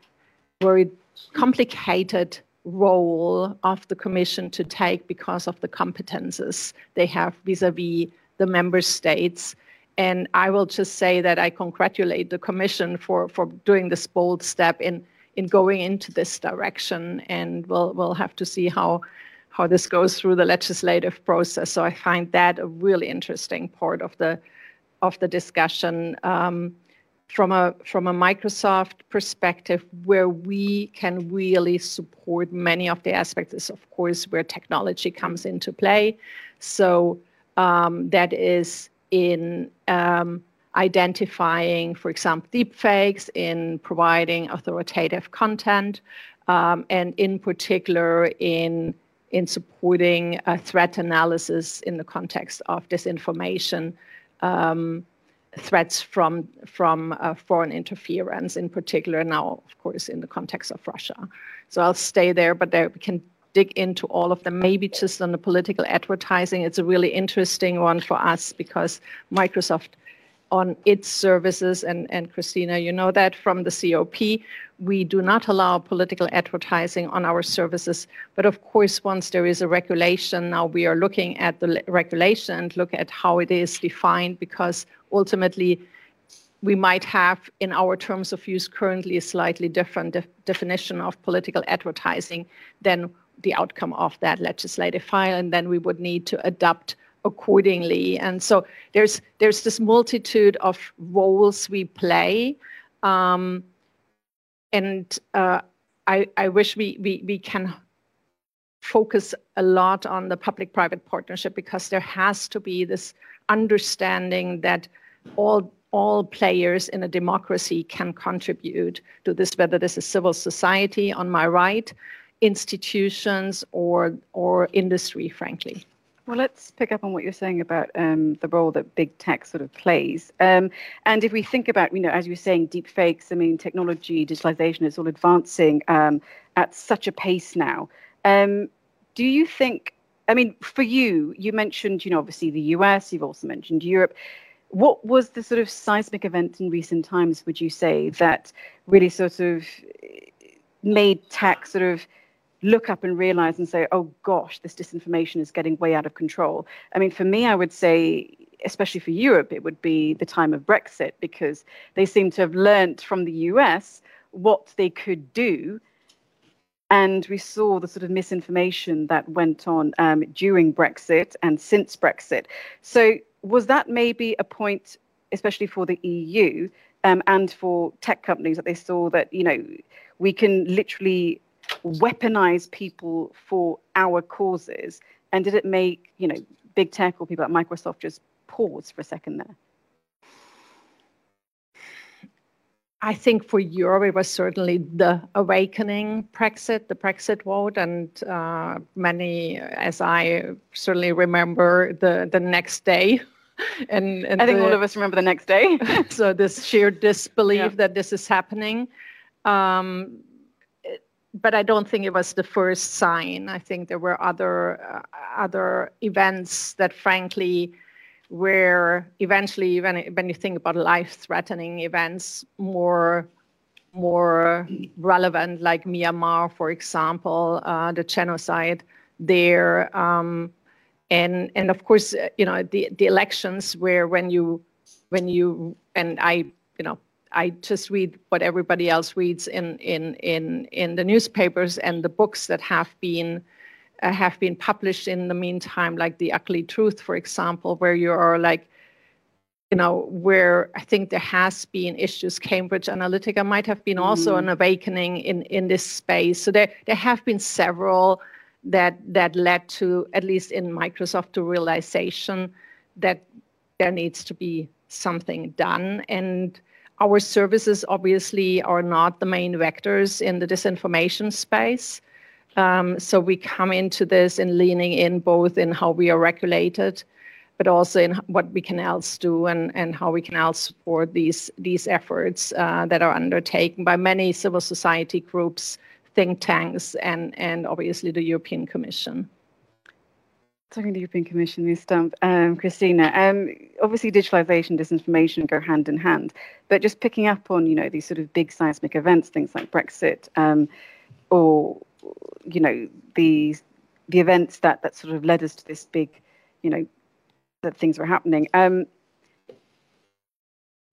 very complicated role of the Commission to take because of the competences they have vis-a-vis the member states. And I will just say that I congratulate the Commission for, for doing this bold step in, in going into this direction. And we'll, we'll have to see how, how this goes through the legislative process. So I find that a really interesting part of the, of the discussion. Um, from a from a Microsoft perspective, where we can really support many of the aspects is, of course, where technology comes into play. So um, that is in um, identifying, for example, deepfakes, in providing authoritative content, um, and in particular in in supporting threat analysis in the context of disinformation. Um, threats from from uh, foreign interference, in particular now, of course, in the context of Russia. So I'll stay there, but there we can dig into all of them. Maybe just on the political advertising, it's a really interesting one for us because Microsoft on its services, and, Krisztina, you know that from the COP, we do not allow political advertising on our services. But of course, once there is a regulation, now we are looking at the regulation and look at how it is defined because ultimately we might have in our terms of use currently a slightly different de- definition of political advertising than the outcome of that legislative file, and then we would need to adapt accordingly. And so there's there's this multitude of roles we play. Um, and uh, I, I wish we, we, we can focus a lot on the public-private partnership because there has to be this understanding that all all players in a democracy can contribute to this, whether this is civil society on my right, institutions, or or industry, frankly. Well, let's pick up on what you're saying about um, the role that big tech sort of plays. Um, and if we think about, you know, as you were saying, deep fakes, I mean, technology, digitalization is all advancing um, at such a pace now. Um, do you think, I mean, for you, you mentioned, you know, obviously the US, you've also mentioned Europe. What was the sort of seismic event in recent times, would you say, that really sort of made tech sort of look up and realize and say, oh gosh, this disinformation is getting way out of control? I mean, for me, I would say, especially for Europe, it would be the time of Brexit because they seem to have learnt from the US what they could do. And we saw the sort of misinformation that went on um, during Brexit and since Brexit. So, was that maybe a point, especially for the EU um, and for tech companies, that they saw that, you know, we can literally weaponize people for our causes? And did it make, you know, big tech or people at Microsoft just pause for a second there? I think for Europe, it was certainly the awakening Brexit, the Brexit vote, and uh, many, as I certainly remember, the the next day. (laughs) and, and I think the, all of us remember the next day. (laughs) so this sheer disbelief yeah. that this is happening. Um, but I don't think it was the first sign. I think there were other uh, other events that, frankly, were eventually when, when you think about life-threatening events more more relevant like myanmar for example uh, the genocide there um, and and of course uh, you know the, the elections where when you when you and i you know I just read what everybody else reads in in in in the newspapers and the books that have been uh, have been published in the meantime, like The Ugly Truth, for example, where you are like, you know, where I think there has been issues. Cambridge Analytica might have been also mm. an awakening in, in this space. So there, there have been several that that led to, at least in Microsoft, to realization that there needs to be something done. And our services obviously are not the main vectors in the disinformation space. Um, so we come into this in leaning in both in how we are regulated, but also in what we can else do and, and how we can else support these these efforts uh, that are undertaken by many civil society groups, think tanks, and and obviously the European Commission. Talking to the European Commission, Ms. Stump, um, Krisztina. Um, obviously, digitalization, disinformation go hand in hand. But just picking up on, you know, these sort of big seismic events, things like Brexit, um, or you know the the events that that sort of led us to this big you know that things were happening um,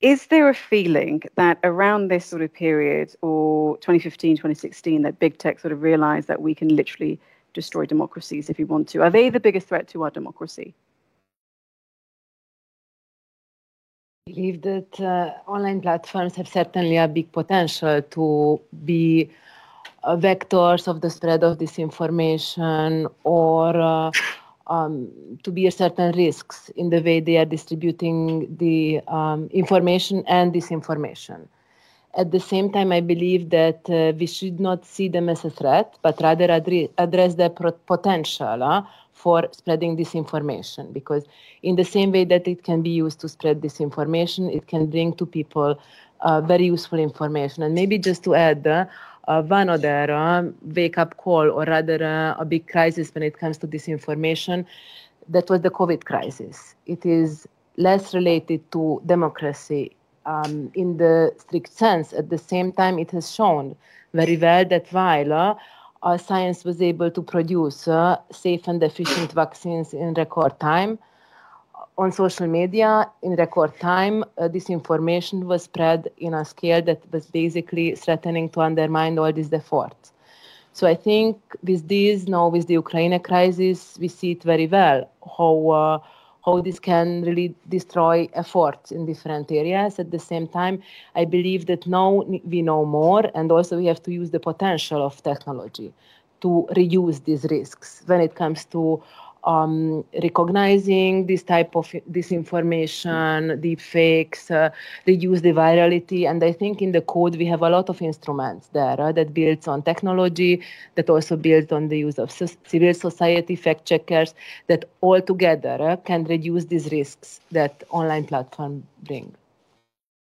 is there a feeling that around this sort of period or 2015 2016 that big tech sort of realized that we can literally destroy democracies if you want to are they the biggest threat to our democracy I believe that uh, online platforms have certainly a big potential to be uh, vectors of the spread of disinformation or uh, um, to bear certain risks in the way they are distributing the um, information and disinformation. At the same time, I believe that uh, we should not see them as a threat, but rather address their pro- potential uh, for spreading disinformation. Because, in the same way that it can be used to spread disinformation, it can bring to people uh, very useful information. And maybe just to add, uh, uh, one other uh, wake up call, or rather uh, a big crisis when it comes to disinformation. That was the COVID crisis. It is less related to democracy um, in the strict sense. At the same time, it has shown very well that while uh, science was able to produce uh, safe and efficient vaccines in record time, on social media in record time, uh, disinformation was spread in a scale that was basically threatening to undermine all these efforts. So I think with this, now with the Ukraine crisis, we see it very well how uh, how this can really destroy efforts in different areas. At the same time, I believe that now we know more, and also we have to use the potential of technology to reduce these risks when it comes to um, recognizing this type of disinformation, deep fakes, uh, reduce the virality. And I think in the code we have a lot of instruments there uh, that builds on technology, that also builds on the use of civil society fact checkers, that all together uh, can reduce these risks that online platforms bring.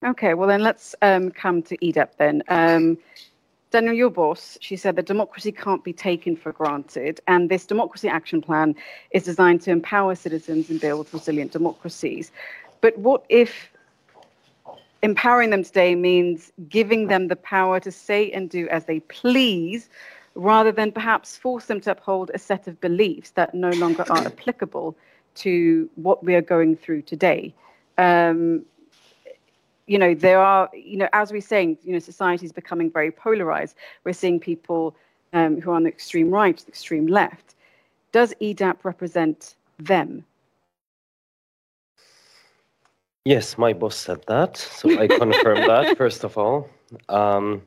Okay, well then let's um, come to EDAP then. Um, Daniel, your boss, she said that democracy can't be taken for granted. And this democracy action plan is designed to empower citizens and build resilient democracies. But what if empowering them today means giving them the power to say and do as they please, rather than perhaps force them to uphold a set of beliefs that no longer are applicable to what we are going through today? Um, you know, there are, you know, as we're saying, you know, society is becoming very polarized. We're seeing people um, who are on the extreme right, the extreme left. Does EDAP represent them? Yes, my boss said that, so I confirm (laughs) that first of all. Um,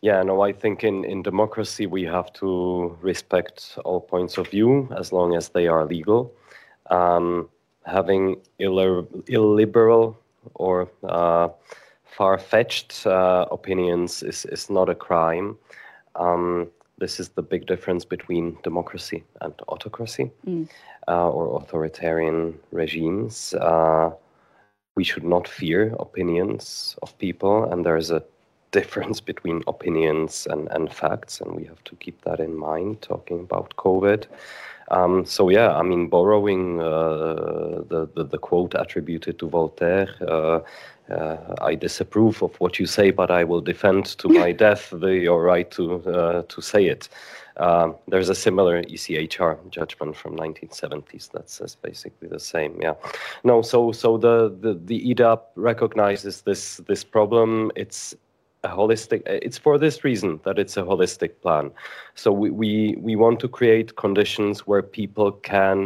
yeah, no, I think in, in democracy we have to respect all points of view as long as they are legal. Um, having illiberal or uh, far-fetched uh, opinions is, is not a crime. Um, this is the big difference between democracy and autocracy mm. uh, or authoritarian regimes. Uh, we should not fear opinions of people, and there is a difference between opinions and, and facts, and we have to keep that in mind talking about COVID. Um, so yeah, I mean, borrowing uh, the, the, the quote attributed to Voltaire, uh, uh, I disapprove of what you say, but I will defend to my (laughs) death the, your right to uh, to say it. Um, there's a similar ECHR judgment from 1970s that says basically the same. Yeah, no. So so the the, the EDAP recognizes this this problem. It's a holistic it's for this reason that it's a holistic plan. So we we, we want to create conditions where people can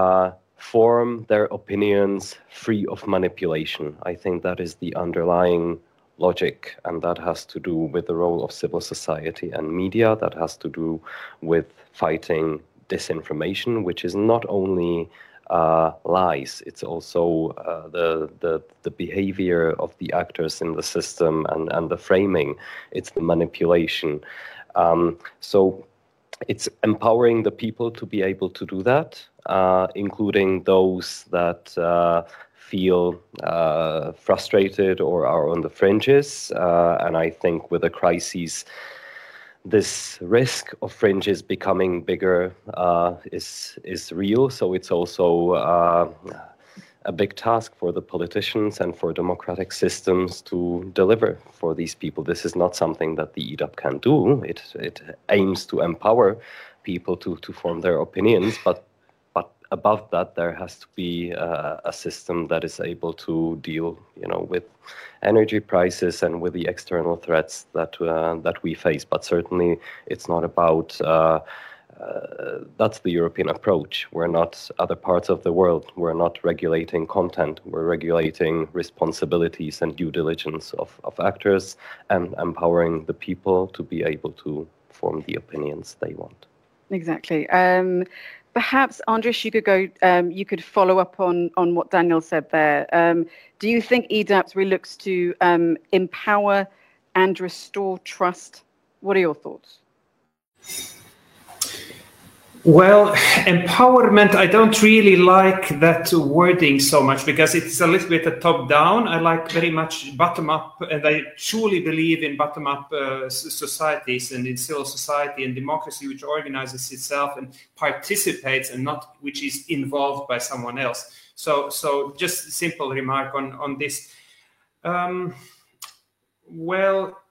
uh, form their opinions free of manipulation. I think that is the underlying logic and that has to do with the role of civil society and media. That has to do with fighting disinformation which is not only uh, lies. It's also uh, the, the the behavior of the actors in the system and, and the framing. It's the manipulation. Um, so it's empowering the people to be able to do that, uh, including those that uh, feel uh, frustrated or are on the fringes. Uh, and I think with the crises this risk of fringes becoming bigger uh, is is real. So it's also uh, a big task for the politicians and for democratic systems to deliver for these people. This is not something that the EDAP can do. It it aims to empower people to to form their opinions, but above that, there has to be uh, a system that is able to deal, you know, with energy prices and with the external threats that uh, that we face. But certainly, it's not about. Uh, uh, that's the European approach. We're not other parts of the world. We're not regulating content. We're regulating responsibilities and due diligence of, of actors and empowering the people to be able to form the opinions they want. Exactly. Um, perhaps Andris, you could go. Um, you could follow up on on what Daniel said there. Um, do you think EDAPS really looks to um, empower and restore trust? What are your thoughts? Well, empowerment, I don't really like that wording so much because it's a little bit a top down. I like very much bottom up, and I truly believe in bottom up uh, societies and in civil society and democracy, which organizes itself and participates and not which is involved by someone else. So, so just simple remark on, on this. Um, well,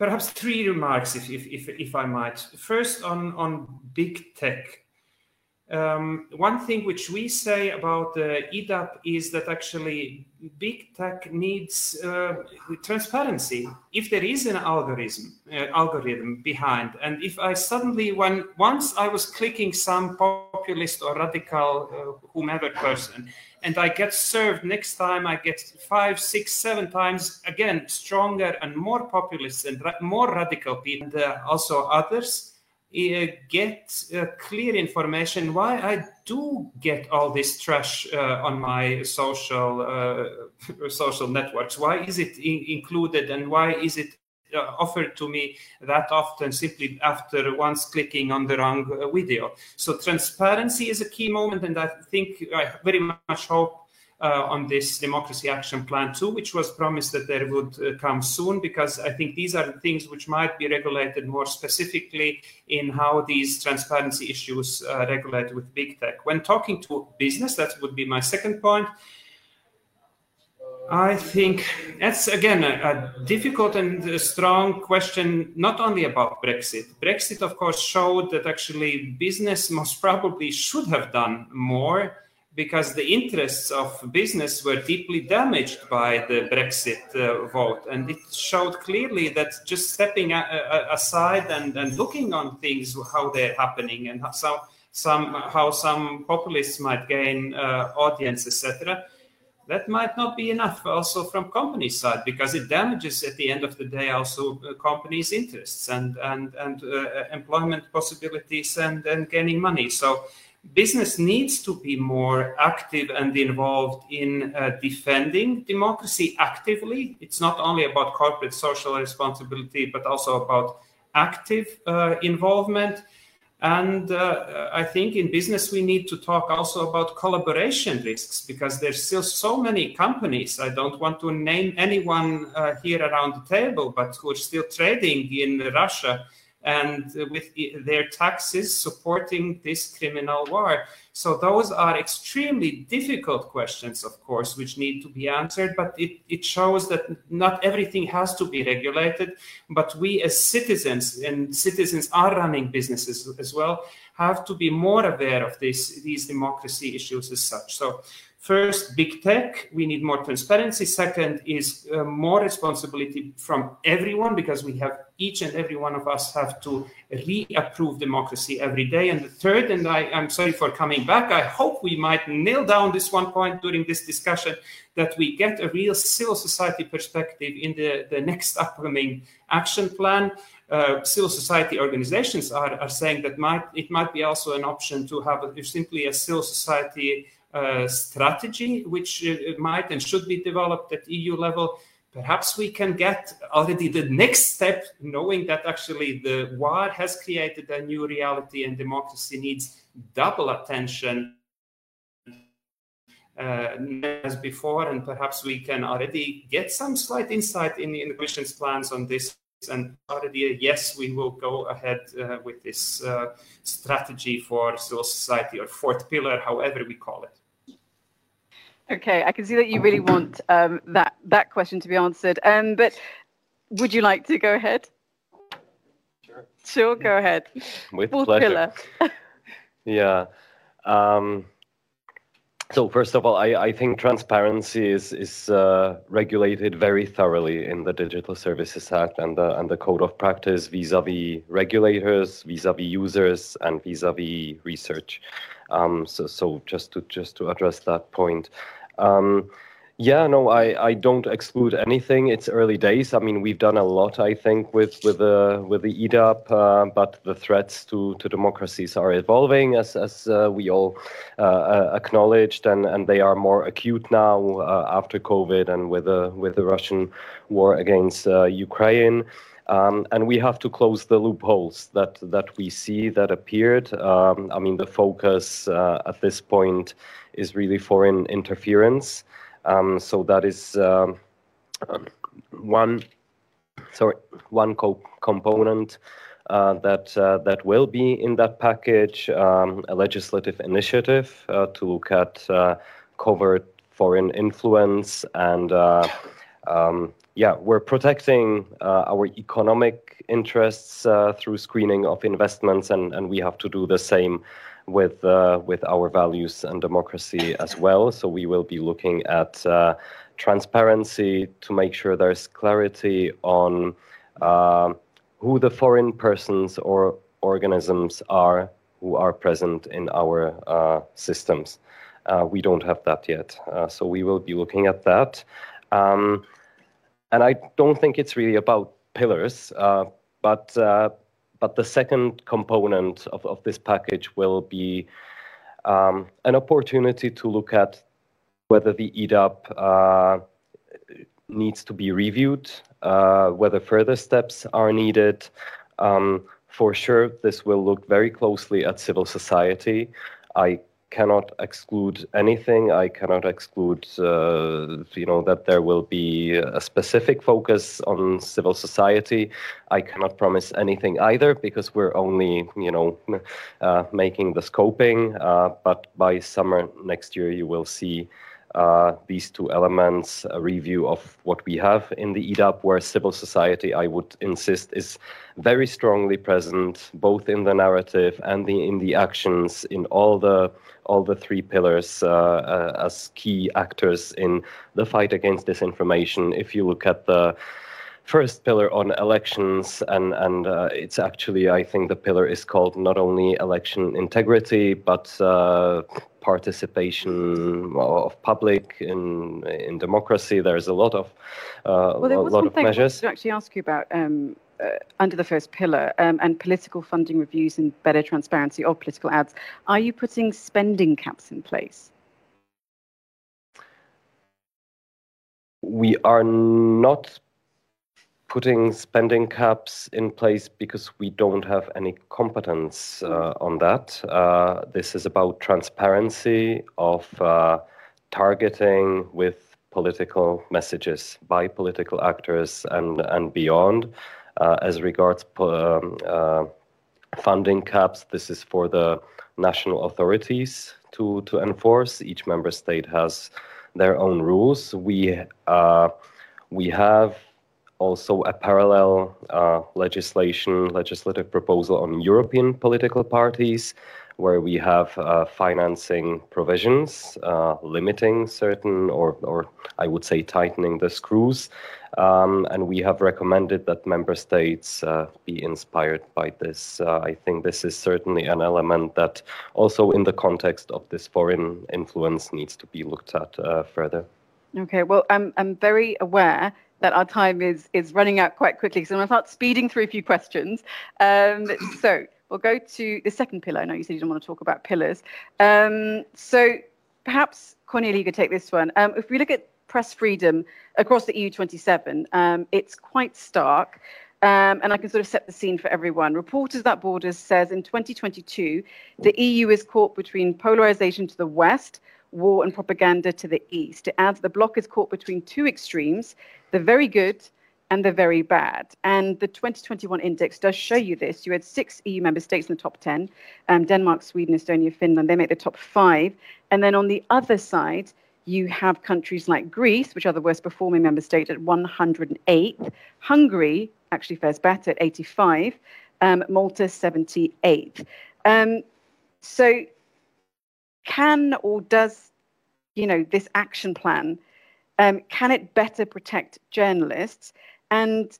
perhaps three remarks, if, if, if, if I might. First, on, on big tech. Um, one thing which we say about uh, EDAP is that actually big tech needs uh, transparency. If there is an algorithm, uh, algorithm behind, and if I suddenly, when once I was clicking some populist or radical uh, whomever person, and I get served next time, I get five, six, seven times again stronger and more populist and ra- more radical people, and uh, also others uh, get uh, clear information why I do get all this trash uh, on my social uh, (laughs) social networks. Why is it in- included and why is it offered to me that often simply after once clicking on the wrong uh, video? So transparency is a key moment, and I think I very much hope uh, on this democracy action plan too, which was promised that there would uh, come soon, because I think these are the things which might be regulated more specifically in how these transparency issues uh, regulate with big tech. When talking to business, that would be my second point. I think that's again a, a, difficult and a strong question, not only about Brexit. Brexit, of course, showed that actually business most probably should have done more because the interests of business were deeply damaged by the Brexit uh, vote. And it showed clearly that just stepping a, a, aside and, and looking on things, how they're happening, and how some, how some populists might gain uh, audience, etc that might not be enough also from company side because it damages at the end of the day also uh, companies interests and and and uh, employment possibilities and and gaining money. So business needs to be more active and involved in uh, defending democracy actively. It's not only about corporate social responsibility but also about active uh, involvement and uh, I think in business, we need to talk also about collaboration risks because there's still so many companies. I don't want to name anyone uh, here around the table, but who are still trading in Russia and with their taxes supporting this criminal war. So those are extremely difficult questions, of course, which need to be answered, but it, it shows that not everything has to be regulated, but we as citizens, and citizens are running businesses as well, have to be more aware of this, these democracy issues as such. So First, big tech, we need more transparency. Second is uh, more responsibility from everyone because we have each and every one of us have to reapprove democracy every day. And the third, and I, I'm sorry for coming back, I hope we might nail down this one point during this discussion that we get a real civil society perspective in the, the next upcoming action plan. Uh, civil society organizations are, are saying that might, it might be also an option to have a, simply a civil society strategy, which uh, might and should be developed at EU level. Perhaps we can get already the next step, knowing that actually the war has created a new reality and democracy needs double attention uh, as before, and perhaps we can already get some slight insight in the Commission's plans on this. And already, yes, we will go ahead uh, with this uh, strategy for civil society or fourth pillar, however we call it. Okay, I can see that you really want um, that that question to be answered. Um, but would you like to go ahead? Sure. Sure, go ahead. With pleasure. (laughs) yeah. Um, so first of all, I, I think transparency is is uh, regulated very thoroughly in the Digital Services Act and the and the Code of Practice vis-a-vis regulators, vis-a-vis users, and vis-a-vis research. Um, so so just to just to address that point. Um, yeah, no, I, I don't exclude anything. It's early days. I mean, we've done a lot, I think, with with the with the EDAP, uh, but the threats to, to democracies are evolving, as as uh, we all uh, acknowledged, and, and they are more acute now after COVID and with the with the Russian war against Ukraine. Um, and we have to close the loopholes that that we see that appeared. Um, I mean, the focus at this point is really foreign interference. Um, so that is um, one, sorry, one co component uh, that uh, that will be in that package, um, a legislative initiative uh, to look at uh, covert foreign influence and. Uh, um, yeah, we're protecting uh, our economic interests through screening of investments, and, and we have to do the same with uh, with our values and democracy as well. So we will be looking at uh, transparency to make sure there's clarity on uh, who the foreign persons or organisms are who are present in our uh, systems. Uh, we don't have that yet, uh, so we will be looking at that. Um, and I don't think it's really about pillars, but but the second component of, of this package will be um, an opportunity to look at whether the EDAP uh, needs to be reviewed, uh, whether further steps are needed. Um, for sure, this will look very closely at civil society. I cannot exclude anything. I cannot exclude, uh, you know, that there will be a specific focus on civil society. I cannot promise anything either because we're only, you know, (laughs) uh, making the scoping. Uh, but by summer next year, you will see uh, these two elements, a review of what we have in the EDAP, where civil society, I would insist, is very strongly present, both in the narrative and the, in the actions, in all the all the three pillars uh, uh, as key actors in the fight against disinformation. If you look at the first pillar on elections, and and uh, it's actually I think the pillar is called not only election integrity but uh, participation of public in in democracy. There's a lot of uh, well, there was lot of measures. I wanted to actually ask you about. Um, uh, under the first pillar um, and political funding reviews and better transparency of political ads, are you putting spending caps in place? We are not putting spending caps in place because we don't have any competence uh, on that. Uh, this is about transparency of uh, targeting with political messages by political actors and, and beyond. Uh, as regards um, uh, funding caps, this is for the national authorities to, to enforce. Each member state has their own rules. We, uh, we have also a parallel uh, legislation, legislative proposal on European political parties, where we have uh, financing provisions uh, limiting certain, or, or I would say tightening the screws. Um, and we have recommended that member states uh, be inspired by this. Uh, I think this is certainly an element that also in the context of this foreign influence needs to be looked at uh, further. Okay, well, I'm, I'm very aware that our time is is running out quite quickly. So I'm going to start speeding through a few questions. Um, so we'll go to the second pillar. I know you said you don't want to talk about pillars. Um, so perhaps Cornelia, could take this one. Um, if we look at press freedom across the EU27, um, it's quite stark. Um, and I can sort of set the scene for everyone. Reporters Without Borders says in 2022, the EU is caught between polarization to the west war and propaganda to the east. It adds the bloc is caught between two extremes, the very good and the very bad. And the 2021 index does show you this. You had six EU member states in the top 10 um, Denmark, Sweden, Estonia, Finland. They make the top five. And then on the other side, you have countries like Greece, which are the worst performing member state at 108th. Hungary actually fares better at 85. Um, Malta, 78th. Um, so can or does you know this action plan um, can it better protect journalists and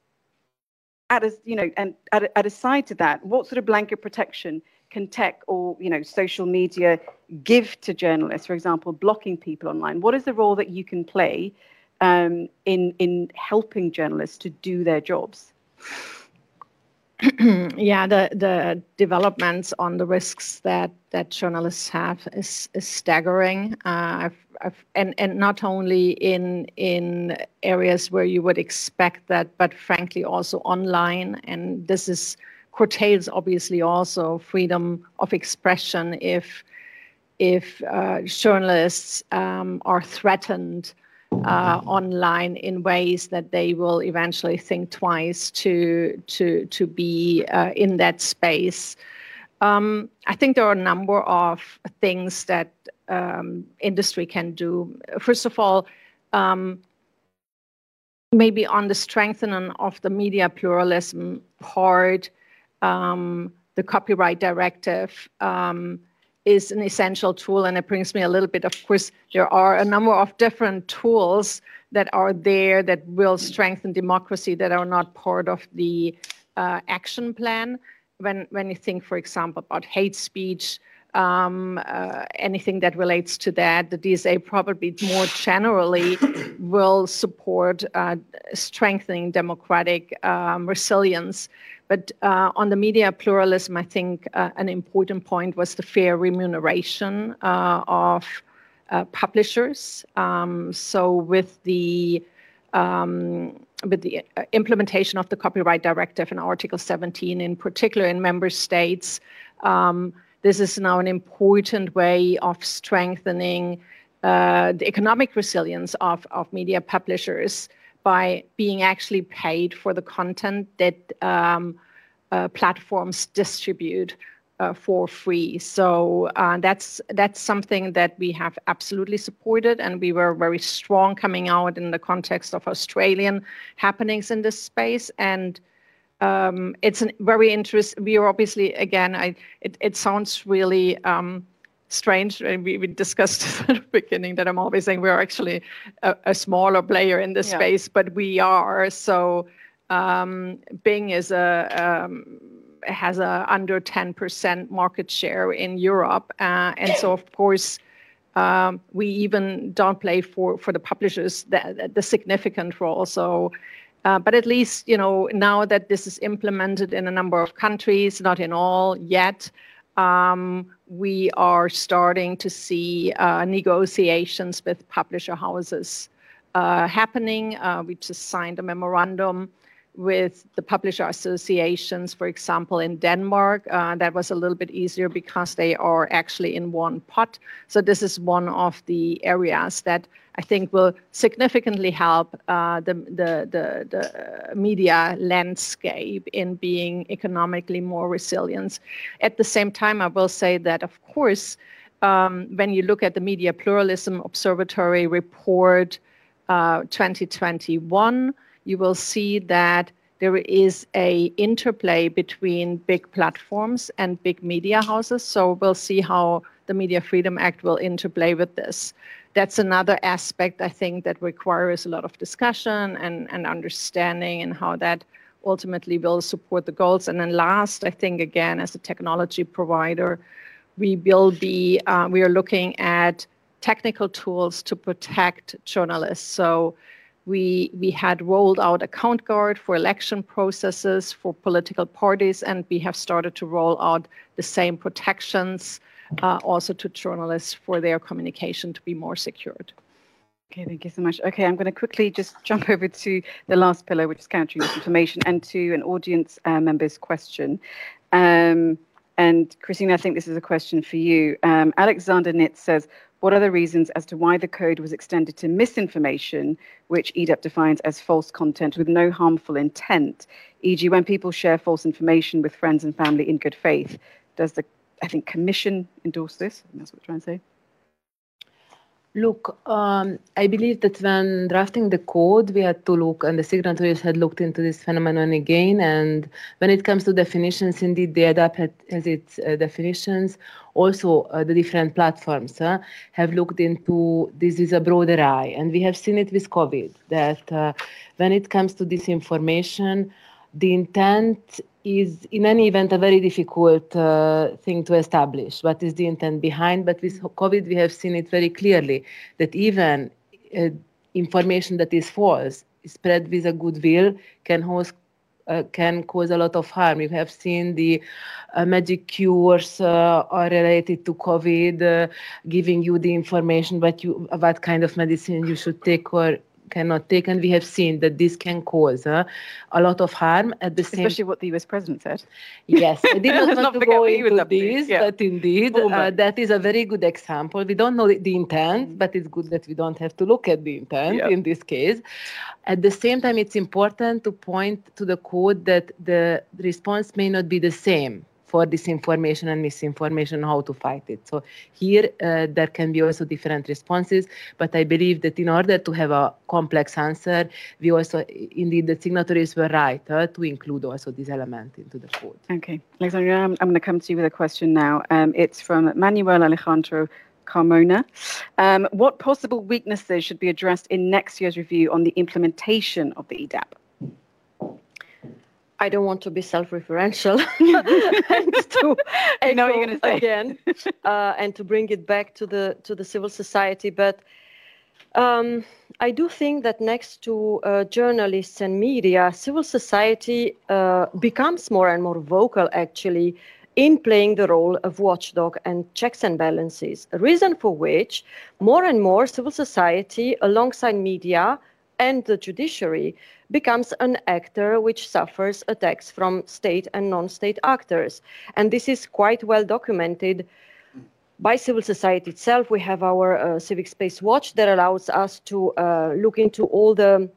at a, you know and at, at side to that what sort of blanket protection can tech or you know social media give to journalists for example blocking people online what is the role that you can play um, in in helping journalists to do their jobs (clears throat) yeah, the the developments on the risks that that journalists have is is staggering. Uh, I've, I've, and and not only in in areas where you would expect that, but frankly also online. And this is curtails obviously also freedom of expression if if uh, journalists um, are threatened uh, online in ways that they will eventually think twice to to to be uh, in that space. Um, I think there are a number of things that um, industry can do. First of all, um, maybe on the strengthening of the media pluralism part, um, the copyright directive um, is an essential tool and it brings me a little bit of course there are a number of different tools that are there that will strengthen democracy that are not part of the uh, action plan. When when you think for example about hate speech um, uh, anything that relates to that the dsa probably more generally will support uh, strengthening democratic um, resilience but uh, on the media pluralism, I think uh, an important point was the fair remuneration uh, of uh, publishers. Um, so with the um, with the uh, implementation of the copyright directive and Article 17, in particular in member states, um, this is now an important way of strengthening uh, the economic resilience of, of media publishers by being actually paid for the content that um, uh, platforms distribute uh, for free. So uh, that's that's something that we have absolutely supported, and we were very strong coming out in the context of Australian happenings in this space. And um, it's a very interesting. We are obviously again, I it it sounds really. Um, strange. And We, we discussed (laughs) at the beginning that I'm always saying we're actually a, a smaller player in this yeah. space, but we are. So um, Bing is a um, has a under 10% market share in Europe. Uh, and so, of course, um, we even don't play for, for the publishers the, the significant role. So, uh, but at least, you know, now that this is implemented in a number of countries, not in all yet, um, we are starting to see uh, negotiations with publisher houses uh, happening. Uh, we just signed a memorandum with the publisher associations, for example, in Denmark. Uh, that was a little bit easier because they are actually in one pot. So this is one of the areas that I think will significantly help uh, the, the, the, the, media landscape in being economically more resilient. At the same time, I will say that, of course, um, when you look at the Media Pluralism Observatory report uh, 2021, you will see that there is a interplay between big platforms and big media houses. So we'll see how the Media Freedom Act will interplay with this. That's another aspect I think that requires a lot of discussion and, and understanding and how that ultimately will support the goals. And then last, I think again, as a technology provider, we will be uh, we are looking at technical tools to protect journalists. So we, we had rolled out account guard for election processes for political parties, and we have started to roll out the same protections uh, also to journalists for their communication to be more secured. Okay, thank you so much. Okay, I'm going to quickly just jump over to the last pillar, which is countering misinformation, and to an audience uh, member's question. Um, and Krisztina, I think this is a question for you. Um, Alexander Nitz says, what are the reasons as to why the code was extended to misinformation, which EDAP defines as false content with no harmful intent? E.g., when people share false information with friends and family in good faith, does the, I think, commission endorse this? that's what I'm trying to say. Look, um, I believe that when drafting the code, we had to look, and the signatories had looked into this phenomenon again. And when it comes to definitions, indeed, the EDAP has its uh, definitions. Also, uh, the different platforms have looked into this is a broader eye. And we have seen it with COVID that uh, when it comes to disinformation, the intent is in any event a very difficult uh, thing to establish what is the intent behind but with covid we have seen it very clearly that even uh, information that is false spread with a goodwill can host uh, can cause a lot of harm. You have seen the uh, magic cures uh, are related to COVID, uh, giving you the information what you what kind of medicine you should take or cannot take, and we have seen that this can cause uh, a lot of harm. At the same, especially what the U.S. president said. Yes, I did not (laughs) want not to go into this, yeah. but indeed, uh, that is a very good example. We don't know the intent, mm. but it's good that we don't have to look at the intent yep. in this case. At the same time, it's important to point to the code that the response may not be the same for disinformation and misinformation, how to fight it. So here uh, there can be also different responses, but I believe that in order to have a complex answer, we also, indeed, the signatories were right uh, to include also this element into the code. Okay, Alexandra, I'm, I'm going to come to you with a question now. Um, it's from Manuel Alejandro Carmona. Um, what possible weaknesses should be addressed in next year's review on the implementation of the EDAP? I don't want to be self-referential (laughs) and to (laughs) I know you're going to say again, uh, and to bring it back to the to the civil society. But um, I do think that next to uh, journalists and media, civil society uh, becomes more and more vocal, actually, in playing the role of watchdog and checks and balances. A reason for which more and more civil society, alongside media and the judiciary, becomes an actor which suffers attacks from state and non-state actors. And this is quite well documented by civil society itself. We have our uh, Civic Space Watch that allows us to uh, look into all the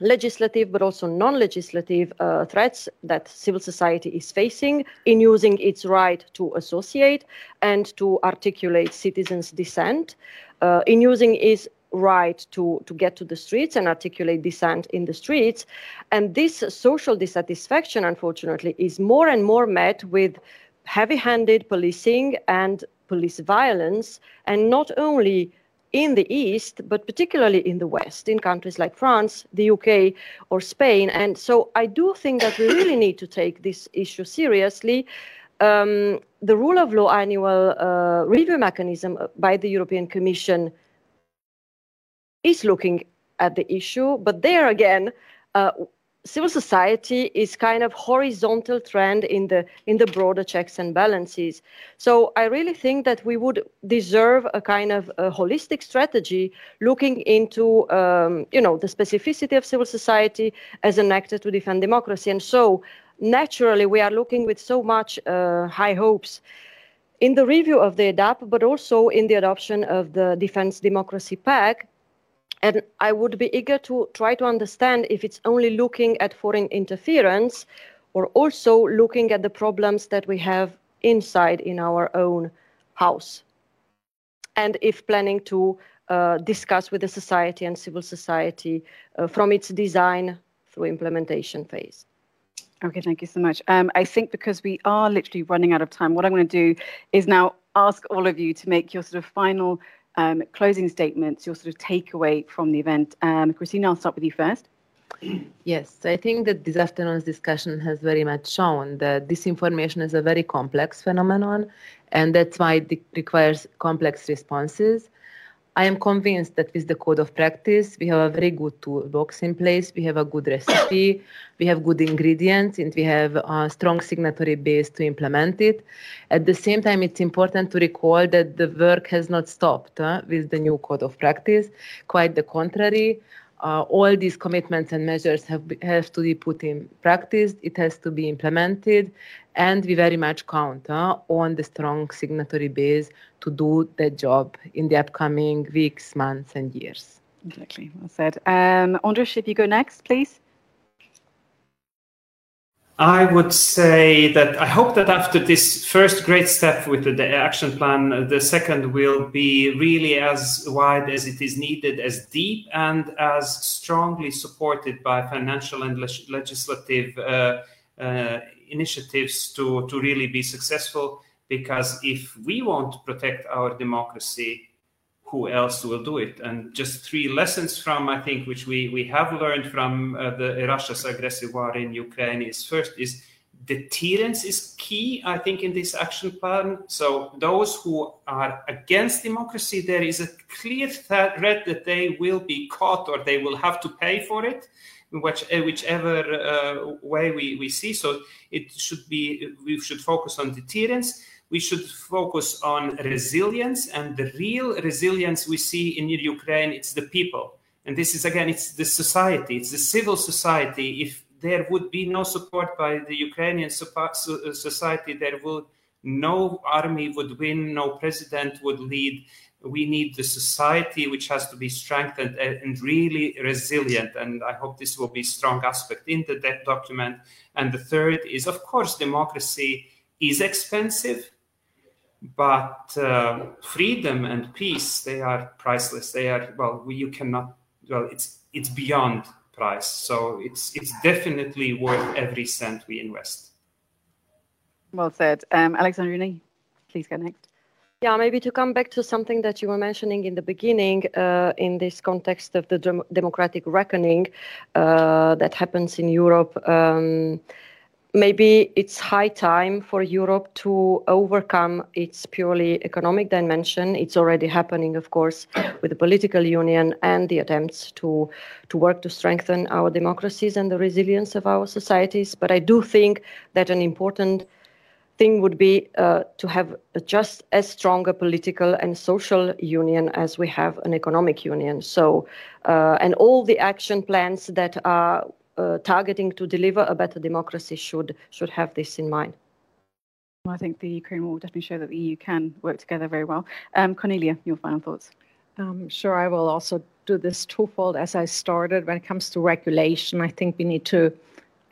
legislative but also non-legislative uh, threats that civil society is facing in using its right to associate and to articulate citizens' dissent, uh, in using its right to, to get to the streets and articulate dissent in the streets. And this social dissatisfaction, unfortunately, is more and more met with heavy-handed policing and police violence, and not only in the East, but particularly in the West, in countries like France, the UK, or Spain. And so I do think that we really need to take this issue seriously. Um, the rule of law annual uh, review mechanism by the European Commission is looking at the issue, but there again, uh, civil society is kind of horizontal trend in the in the broader checks and balances. So i really think that we would deserve a kind of a holistic strategy looking into um, you know the specificity of civil society as an actor to defend democracy. And so naturally we are looking with so much uh, high hopes in the review of the EDAP, but also in the adoption of the Defense Democracy Pact, and I would be eager to try to understand if it's only looking at foreign interference or also looking at the problems that we have inside in our own house. And if planning to uh, discuss with the society and civil society uh, from its design through implementation phase. Okay, thank you so much. Um, I think because we are literally running out of time, what I'm going to do is now ask all of you to make your sort of final um, closing statements, your sort of takeaway from the event. Um, Krisztina, I'll start with you first. Yes, I think that this afternoon's discussion has very much shown that disinformation is a very complex phenomenon, and that's why it requires complex responses. I am convinced that with the code of practice, we have a very good toolbox in place. We have a good recipe, we have good ingredients, and we have a strong signatory base to implement it. At the same time, it's important to recall that the work has not stopped uh, with the new code of practice. Quite the contrary. Uh, all these commitments and measures have, have to be put in practice. It has to be implemented, and we very much count uh, on the strong signatory base to do that job in the upcoming weeks, months, and years. Exactly, well said. Um, Andris, if you go next, please. I would say that I hope that after this first great step with the action plan, the second will be really as wide as it is needed, as deep and as strongly supported by financial and legislative uh, uh, initiatives to, to really be successful. Because if we want to protect our democracy, who else will do it? And just three lessons from, I think, which we, we have learned from uh, the Russia's aggressive war in Ukraine is first is deterrence is key, I think, in this action plan. So those who are against democracy, there is a clear threat that they will be caught or they will have to pay for it. Which, uh, whichever uh, way we, we see. So it should be, we should focus on deterrence. We should focus on resilience and the real resilience we see in Ukraine it's the people. And this is again it's the society it's the civil society. If there would be no support by the Ukrainian society there would no army would win no president would lead we need the society which has to be strengthened and really resilient and i hope this will be a strong aspect in the document. And the third is of course democracy is expensive but uh, freedom and peace they are priceless. They are well you cannot well it's it's beyond price. So it's it's definitely worth every cent we invest. Well said. Um, alexandrina please go next yeah, maybe to come back to something that you were mentioning in the beginning, uh, in this context of the dem- democratic reckoning uh, that happens in Europe. Um, maybe it's high time for Europe to overcome its purely economic dimension. It's already happening, of course, with the political union and the attempts to, to work to strengthen our democracies and the resilience of our societies. But I do think that an important thing would be uh, to have just as strong a political and social union as we have an economic union. So, uh, and all the action plans that are uh, targeting to deliver a better democracy should should have this in mind. Well, I think the Ukraine will definitely show that the EU can work together very well. Um, Cornelia, your final thoughts. Um, sure, I will also do this twofold as I started. When it comes to regulation, I think we need to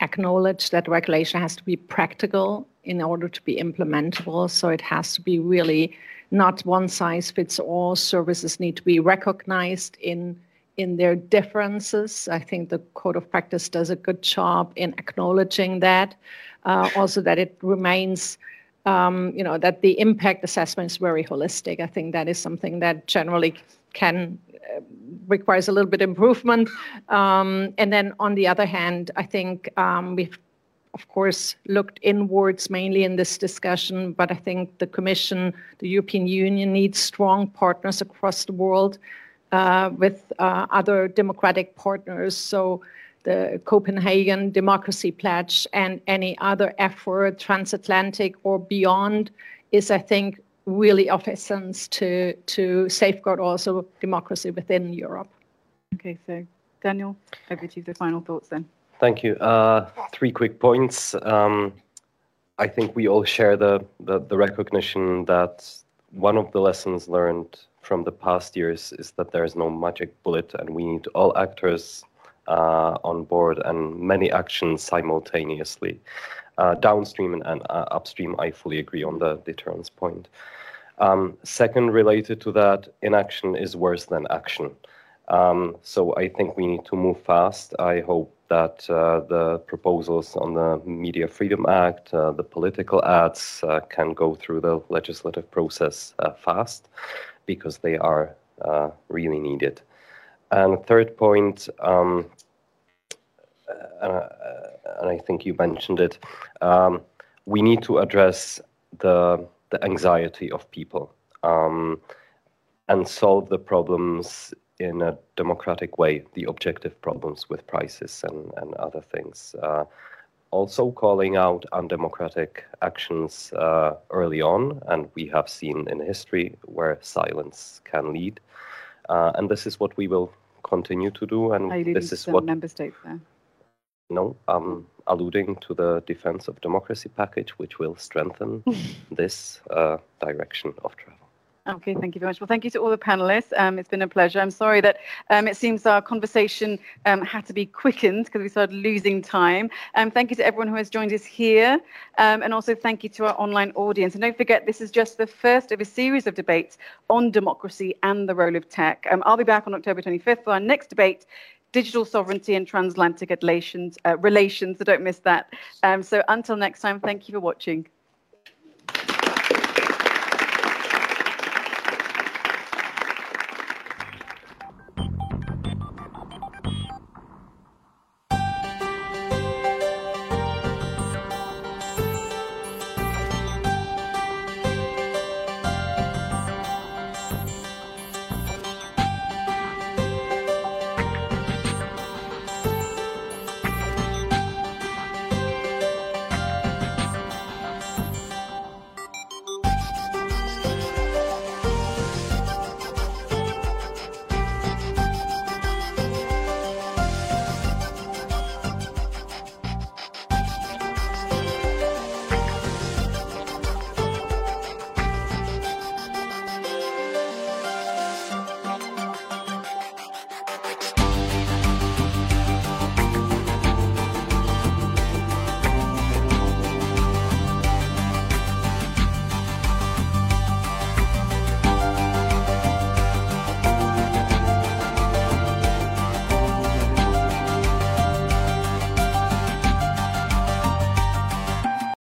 acknowledge that regulation has to be practical in order to be implementable. So it has to be really not one size fits all. Services need to be recognized in in their differences. I think the Code of Practice does a good job in acknowledging that. Uh, also, that it remains, um, you know, that the impact assessment is very holistic. I think that is something that generally can requires a little bit improvement. Um, and then on the other hand, I think um, we've of course, looked inwards mainly in this discussion, but I think the Commission, the European Union needs strong partners across the world uh, with uh, other democratic partners. So the Copenhagen Democracy Pledge and any other effort, transatlantic or beyond, is, I think, really of essence to, to safeguard also democracy within Europe. Okay, so Daniel, over to you the final thoughts then. Thank you. Uh, three quick points. Um, I think we all share the, the, the recognition that one of the lessons learned from the past years is that there is no magic bullet, and we need all actors uh, on board and many actions simultaneously. Uh, downstream and, and uh, upstream, I fully agree on the deterrence point. Um, second, related to that, inaction is worse than action. Um, so I think we need to move fast. I hope that uh, the proposals on the Media Freedom Act, uh, the political ads, uh, can go through the legislative process uh, fast because they are uh, really needed. And third point, um, uh, and I think you mentioned it, um, we need to address the, the anxiety of people um, and solve the problems in a democratic way the objective problems with prices and, and other things. Uh, also calling out undemocratic actions uh, early on, and we have seen in history where silence can lead. Uh, and this is what we will continue to do. And this is what member states there. No, I'm alluding to the Defense of Democracy package, which will strengthen (laughs) this uh, direction of travel. Okay, thank you very much. Well, thank you to all the panelists. Um, it's been a pleasure. I'm sorry that um, it seems our conversation um, had to be quickened because we started losing time. Um, thank you to everyone who has joined us here. Um, and also thank you to our online audience. And don't forget, this is just the first of a series of debates on democracy and the role of tech. Um, I'll be back on October 25th for our next debate digital sovereignty and transatlantic relations. Uh, relations so don't miss that. so until next time, thank you for watching.